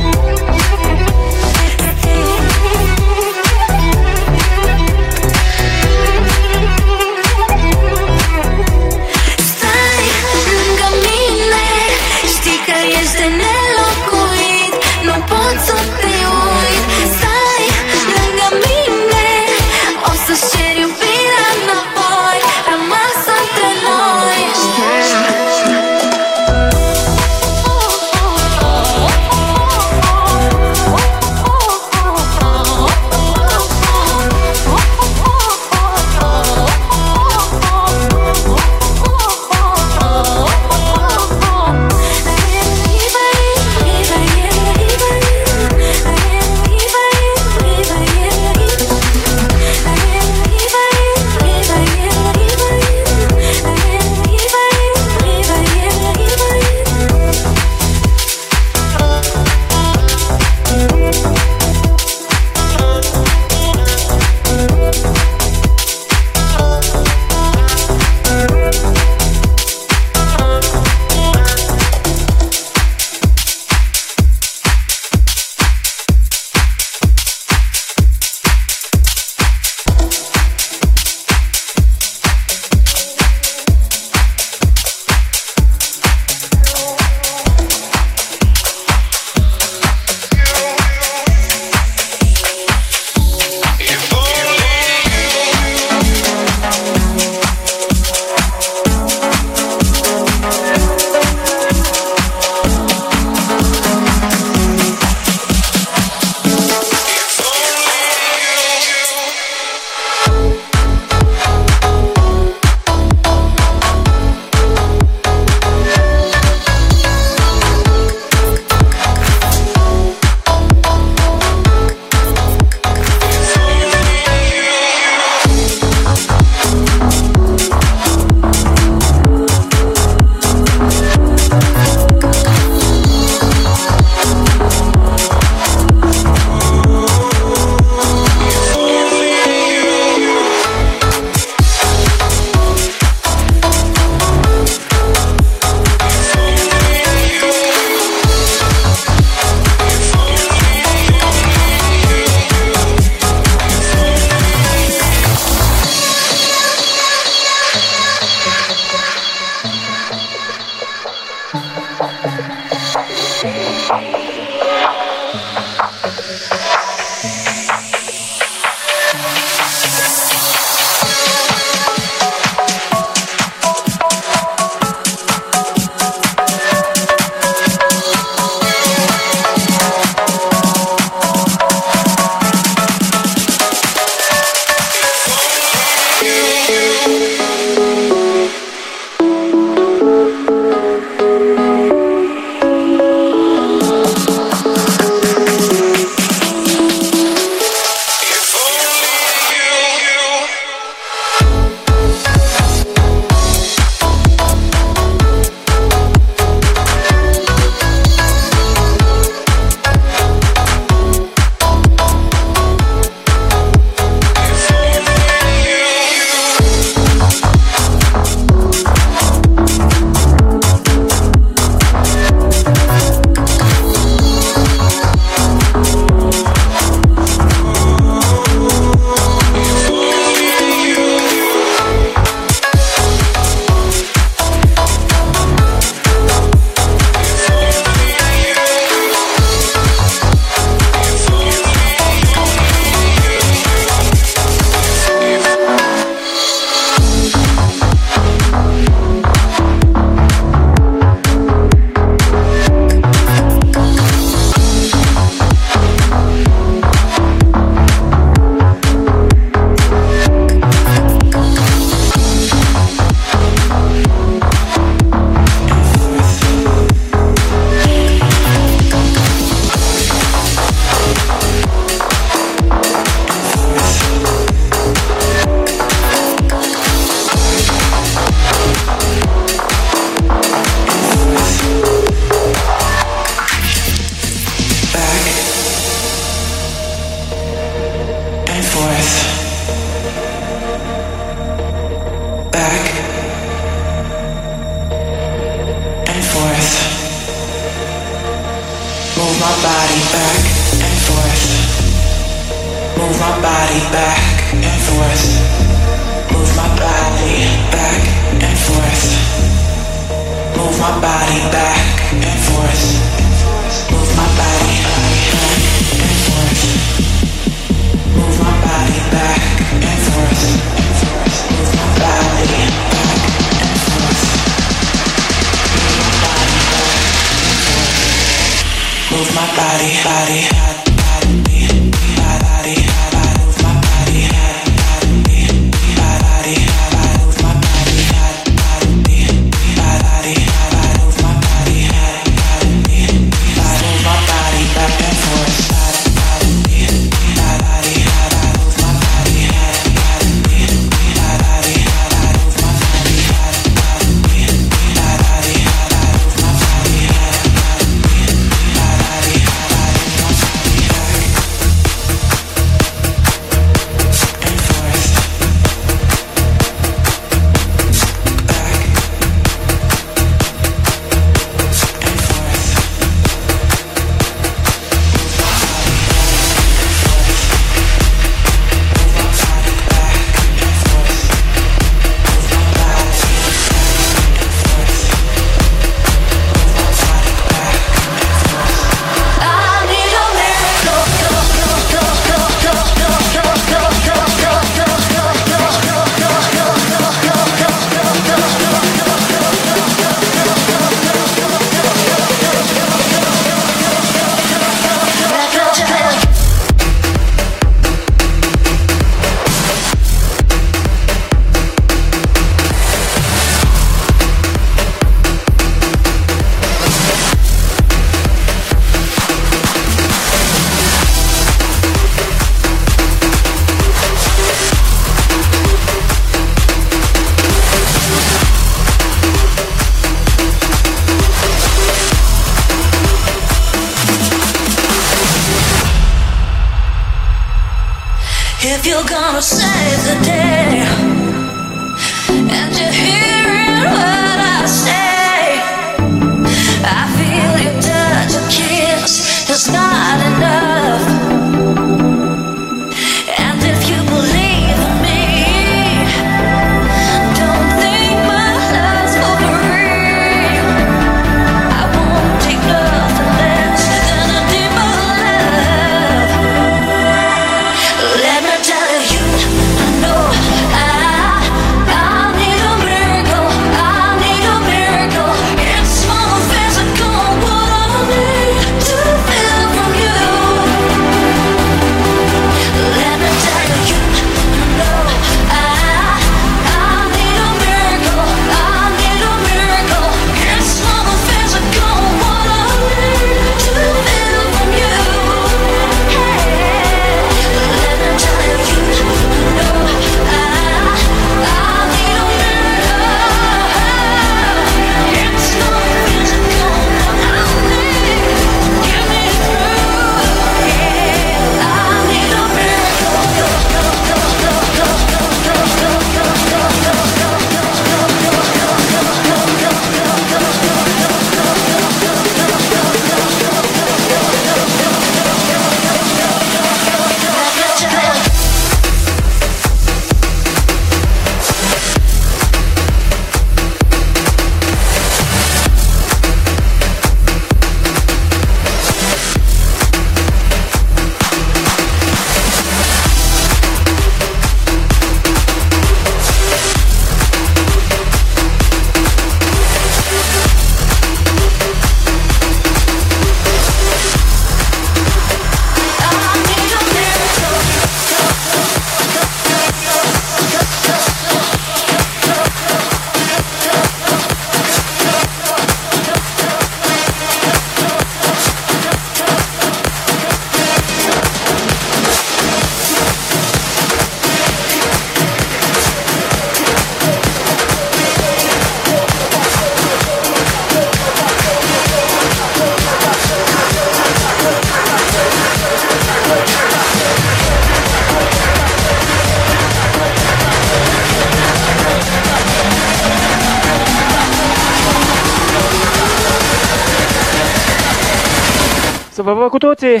Cu toții!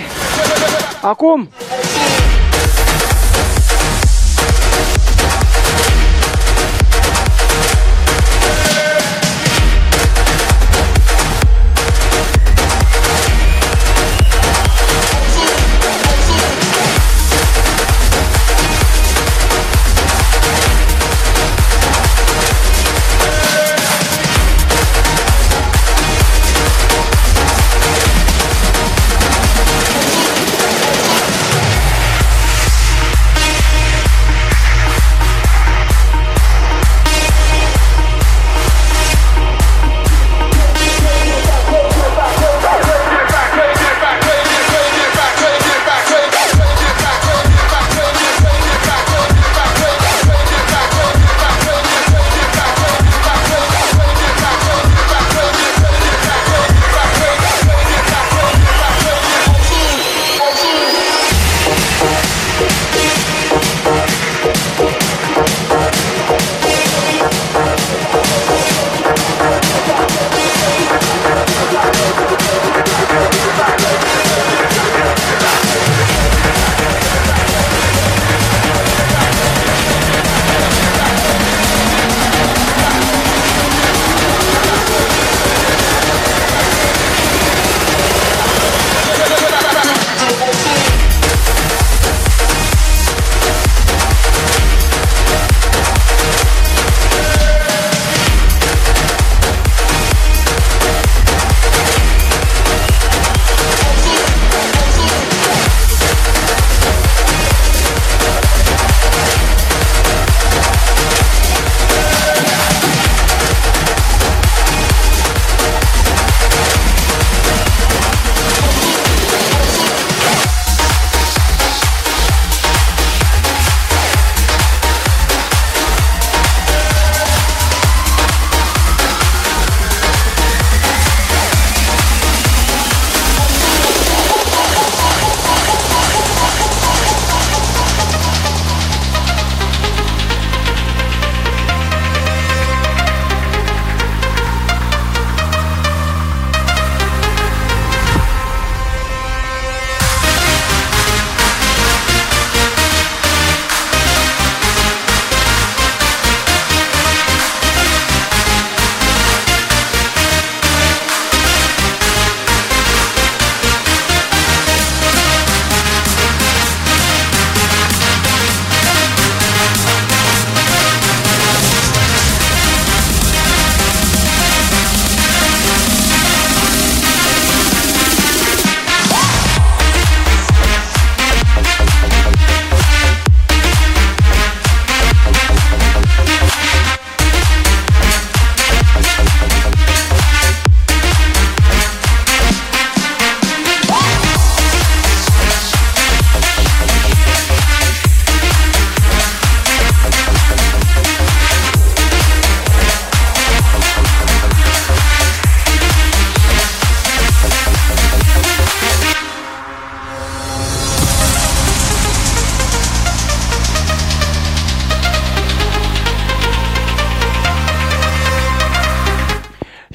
Acum!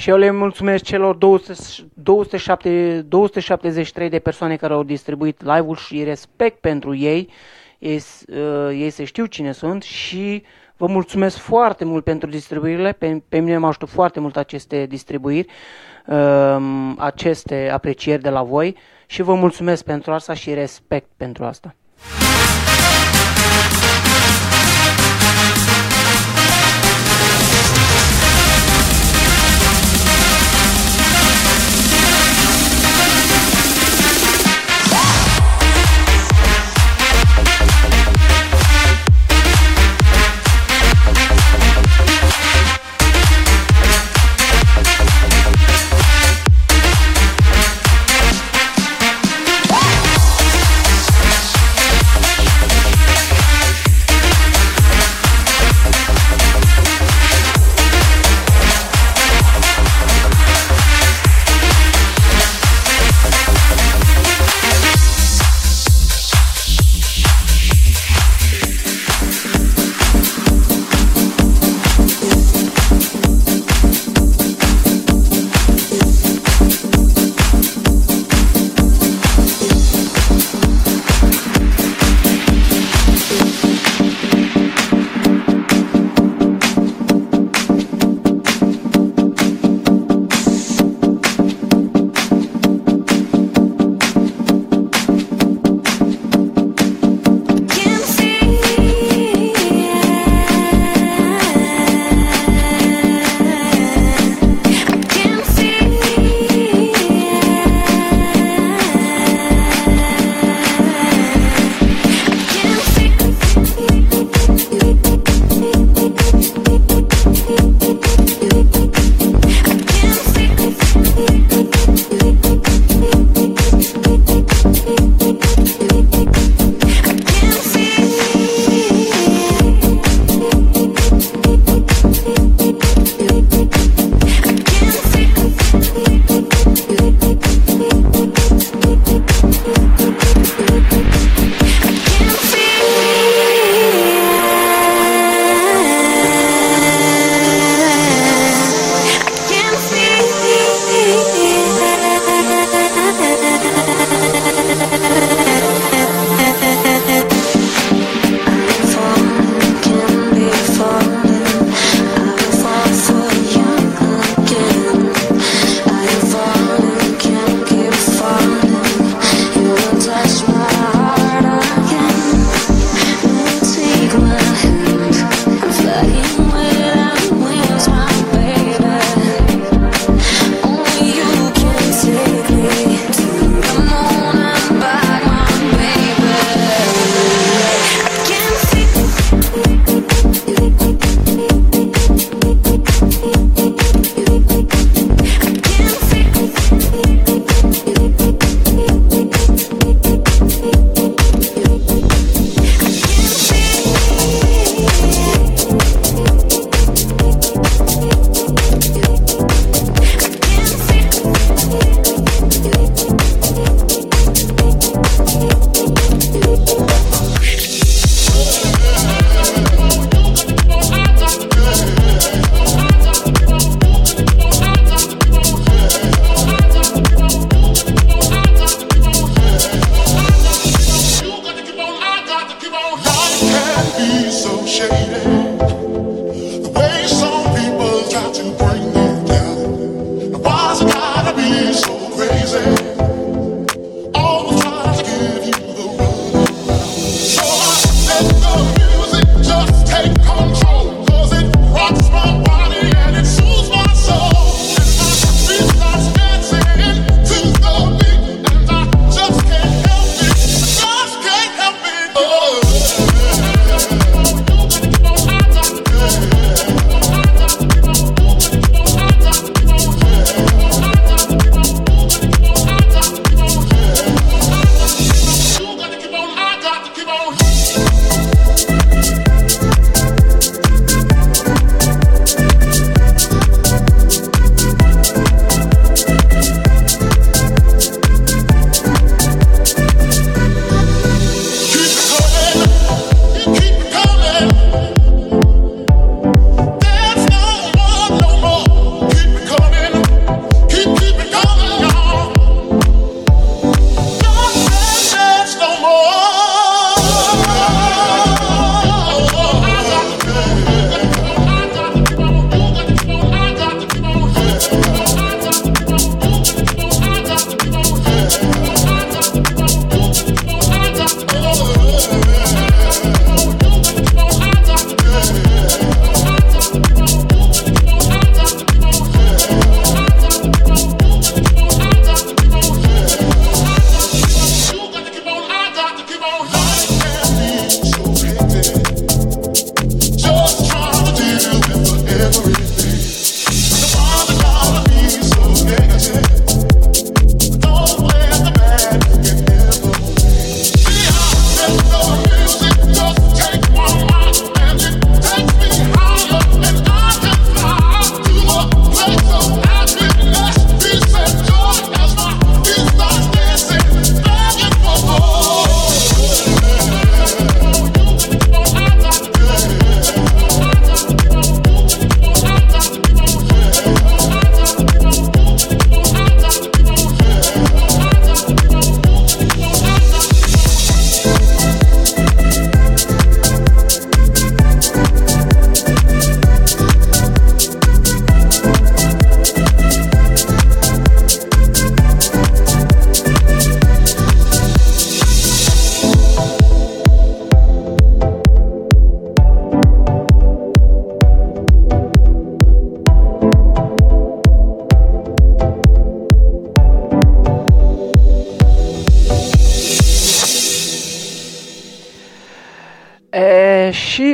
Și eu le mulțumesc celor 200, 207, 273 de persoane care au distribuit live-ul și respect pentru ei. Ei, s- uh, ei se știu cine sunt și vă mulțumesc foarte mult pentru distribuirile. Pe, pe mine mă ajută foarte mult aceste distribuiri, um, aceste aprecieri de la voi și vă mulțumesc pentru asta și respect pentru asta.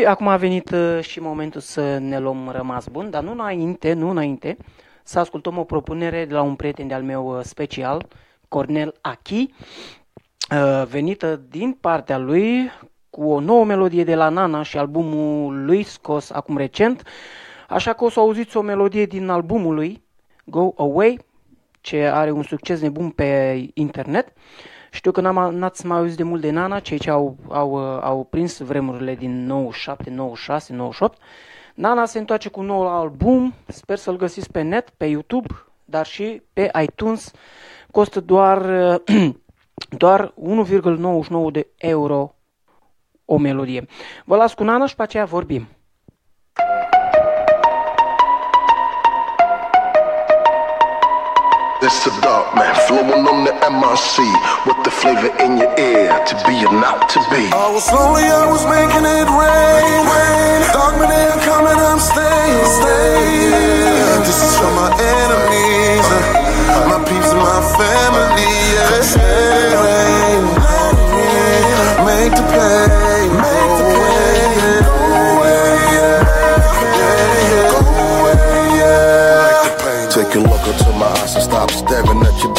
Acum a venit uh, și momentul să ne luăm rămas bun, dar nu înainte, nu înainte, să ascultăm o propunere de la un prieten de-al meu uh, special, Cornel Achi, uh, venită din partea lui cu o nouă melodie de la Nana și albumul lui scos acum recent, așa că o să auziți o melodie din albumul lui, Go Away, ce are un succes nebun pe internet. Știu că n-am, n-ați mai auzit de mult de Nana, cei ce au, au, uh, au prins vremurile din 97, 96, 98. Nana se întoarce cu un nou album, sper să-l găsiți pe net, pe YouTube, dar și pe iTunes. Costă doar, uh, *clears throat* doar 1,99 de euro o melodie. Vă las cu Nana și pe aceea vorbim. It's a dark man flowing on the MRC with the flavor in your ear to be or not to be. I was lonely, I was making it rain. rain. Dog man, they're coming, I'm staying, staying. This is for my enemies, uh, my peeps and my family. Yeah,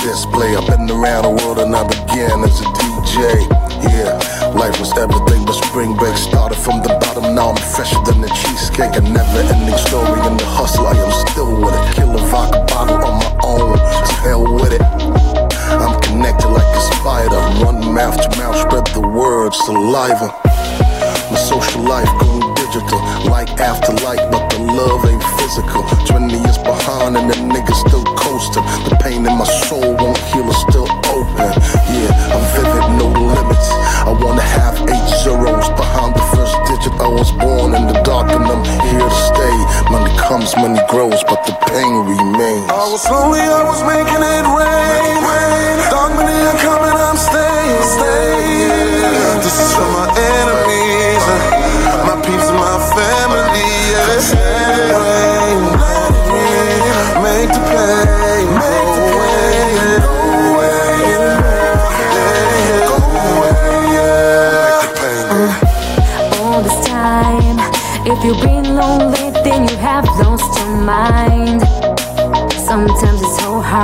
display. I've been around the world and I began as a DJ. Yeah, life was everything but spring break. Started from the bottom, now I'm fresher than the cheesecake. A never ending story in the hustle. I am still with it. Kill a vodka bottle on my own. To hell with it. I'm connected like a spider. Run mouth to mouth, spread the word, saliva. My social life going digital, like after like, but the love ain't physical. 20 years behind and the nigga still coasting. The pain in my soul won't heal, it's still open. Yeah, I'm vivid, no limits. I wanna have eight zeros behind the first digit. I was born in the dark and I'm here to stay. Money comes, money grows, but the pain remains. I was lonely, I was making it rain. Dog man, they're coming, I'm staying, staying. This is for my enemies,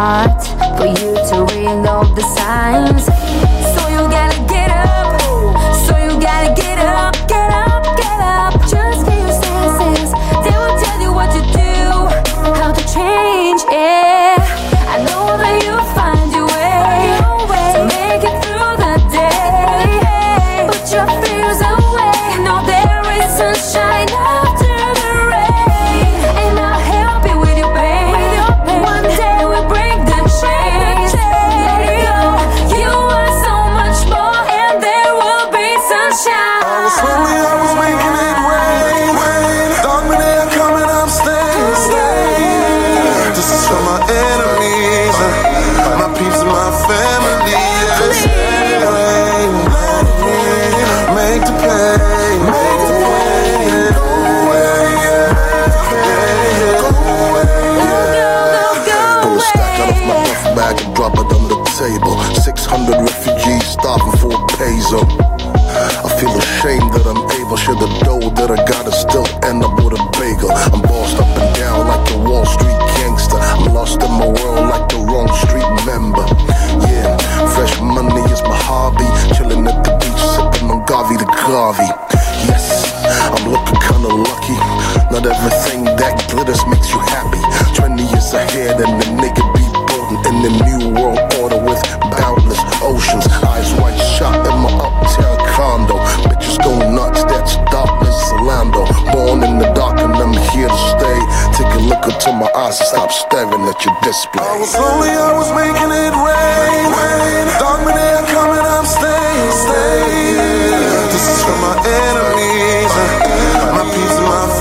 it's so hard for you to read all the signs. Peso. I feel ashamed that I'm able. Share the dough that I got and still end up with a bagel. I'm bossed up and down like a Wall Street gangster. I'm lost in my world like the wrong street member. Yeah, fresh money is my hobby. Chilling at the beach, sipping on Gavi to Gavi. Yes, I'm looking kinda lucky. Not everything that glitters makes you happy. 20 years ahead and the nigga be boarding in the new world into my eyes stop staring at your display. I was lonely, I was making it rain. rain. Man, they're coming, I'm staying, staying. This is for my enemies, my peeps and my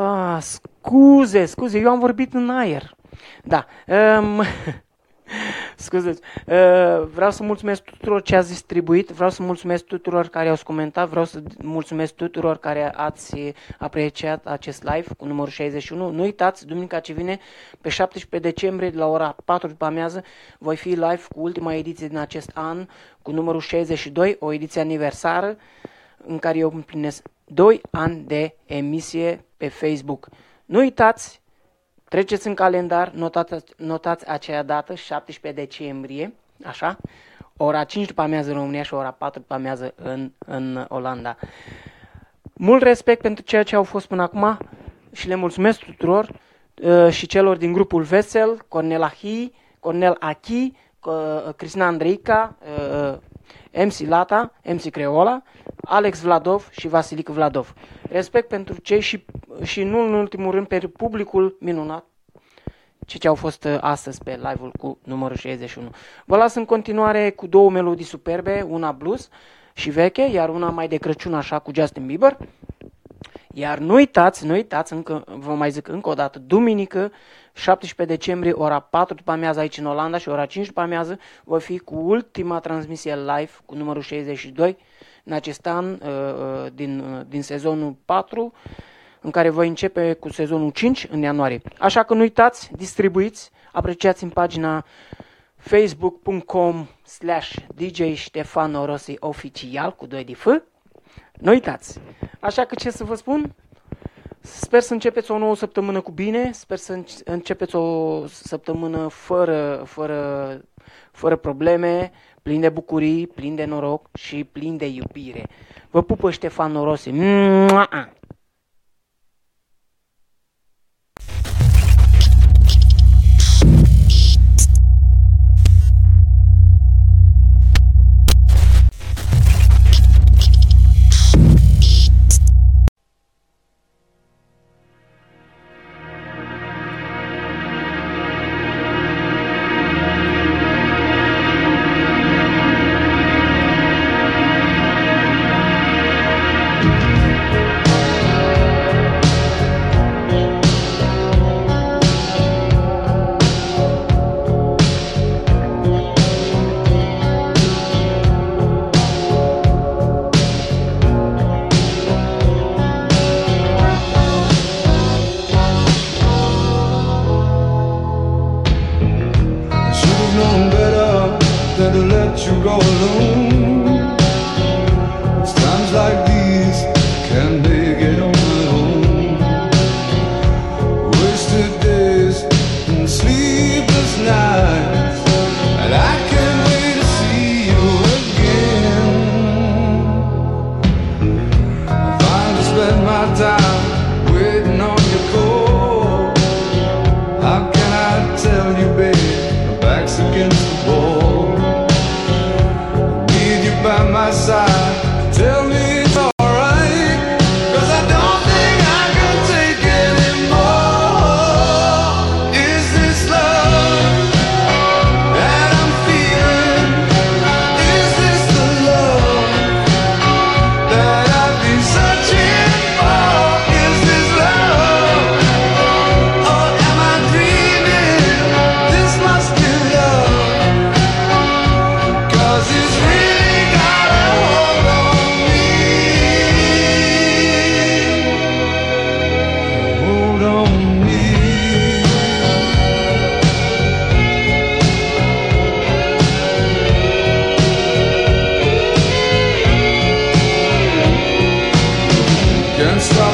Ah, scuze, scuze, eu am vorbit în aer. Da. *laughs* Um, Scuzeți. Uh, vreau să mulțumesc tuturor ce ați distribuit, vreau să mulțumesc tuturor care au comentat, vreau să mulțumesc tuturor care ați apreciat acest live cu numărul 61. Nu uitați, duminica ce vine, pe 17 decembrie, la ora 4 după amiază, voi fi live cu ultima ediție din acest an, cu numărul 62, o ediție aniversară, în care eu împlinesc 2 ani de emisie pe Facebook. Nu uitați, Treceți în calendar, notați, notați aceea dată, 17 decembrie, așa, ora 5 după amiază în România și ora 4 după amiază în, în Olanda. Mult respect pentru ceea ce au fost până acum și le mulțumesc tuturor uh, și celor din grupul Vesel, Cornel Ahi, Cornel Achi, uh, Cristina Andreica, uh, MC Lata, MC Creola, Alex Vladov și Vasilic Vladov. Respect pentru cei și, și nu în ultimul rând pentru publicul minunat ce ce au fost uh, astăzi pe live-ul cu numărul 61. Vă las în continuare cu două melodii superbe, una blues și veche, iar una mai de Crăciun așa cu Justin Bieber. Iar nu uitați, nu uitați, încă, vă mai zic încă o dată, duminică, 17 decembrie, ora 4 după amiază aici în Olanda și ora 5 după amiază, voi fi cu ultima transmisie live cu numărul 62 în acest an uh, uh, din, uh, din sezonul 4 în care voi începe cu sezonul 5 în ianuarie. Așa că nu uitați, distribuiți, apreciați în pagina facebook.com slash DJ Ștefano Rossi oficial cu 2 de F. Nu uitați. Așa că ce să vă spun? Sper să începeți o nouă săptămână cu bine, sper să începeți o săptămână fără, fără, fără probleme, plin de bucurii, plin de noroc și plin de iubire. Vă pupă Ștefan Rossi. Mua! can't stop.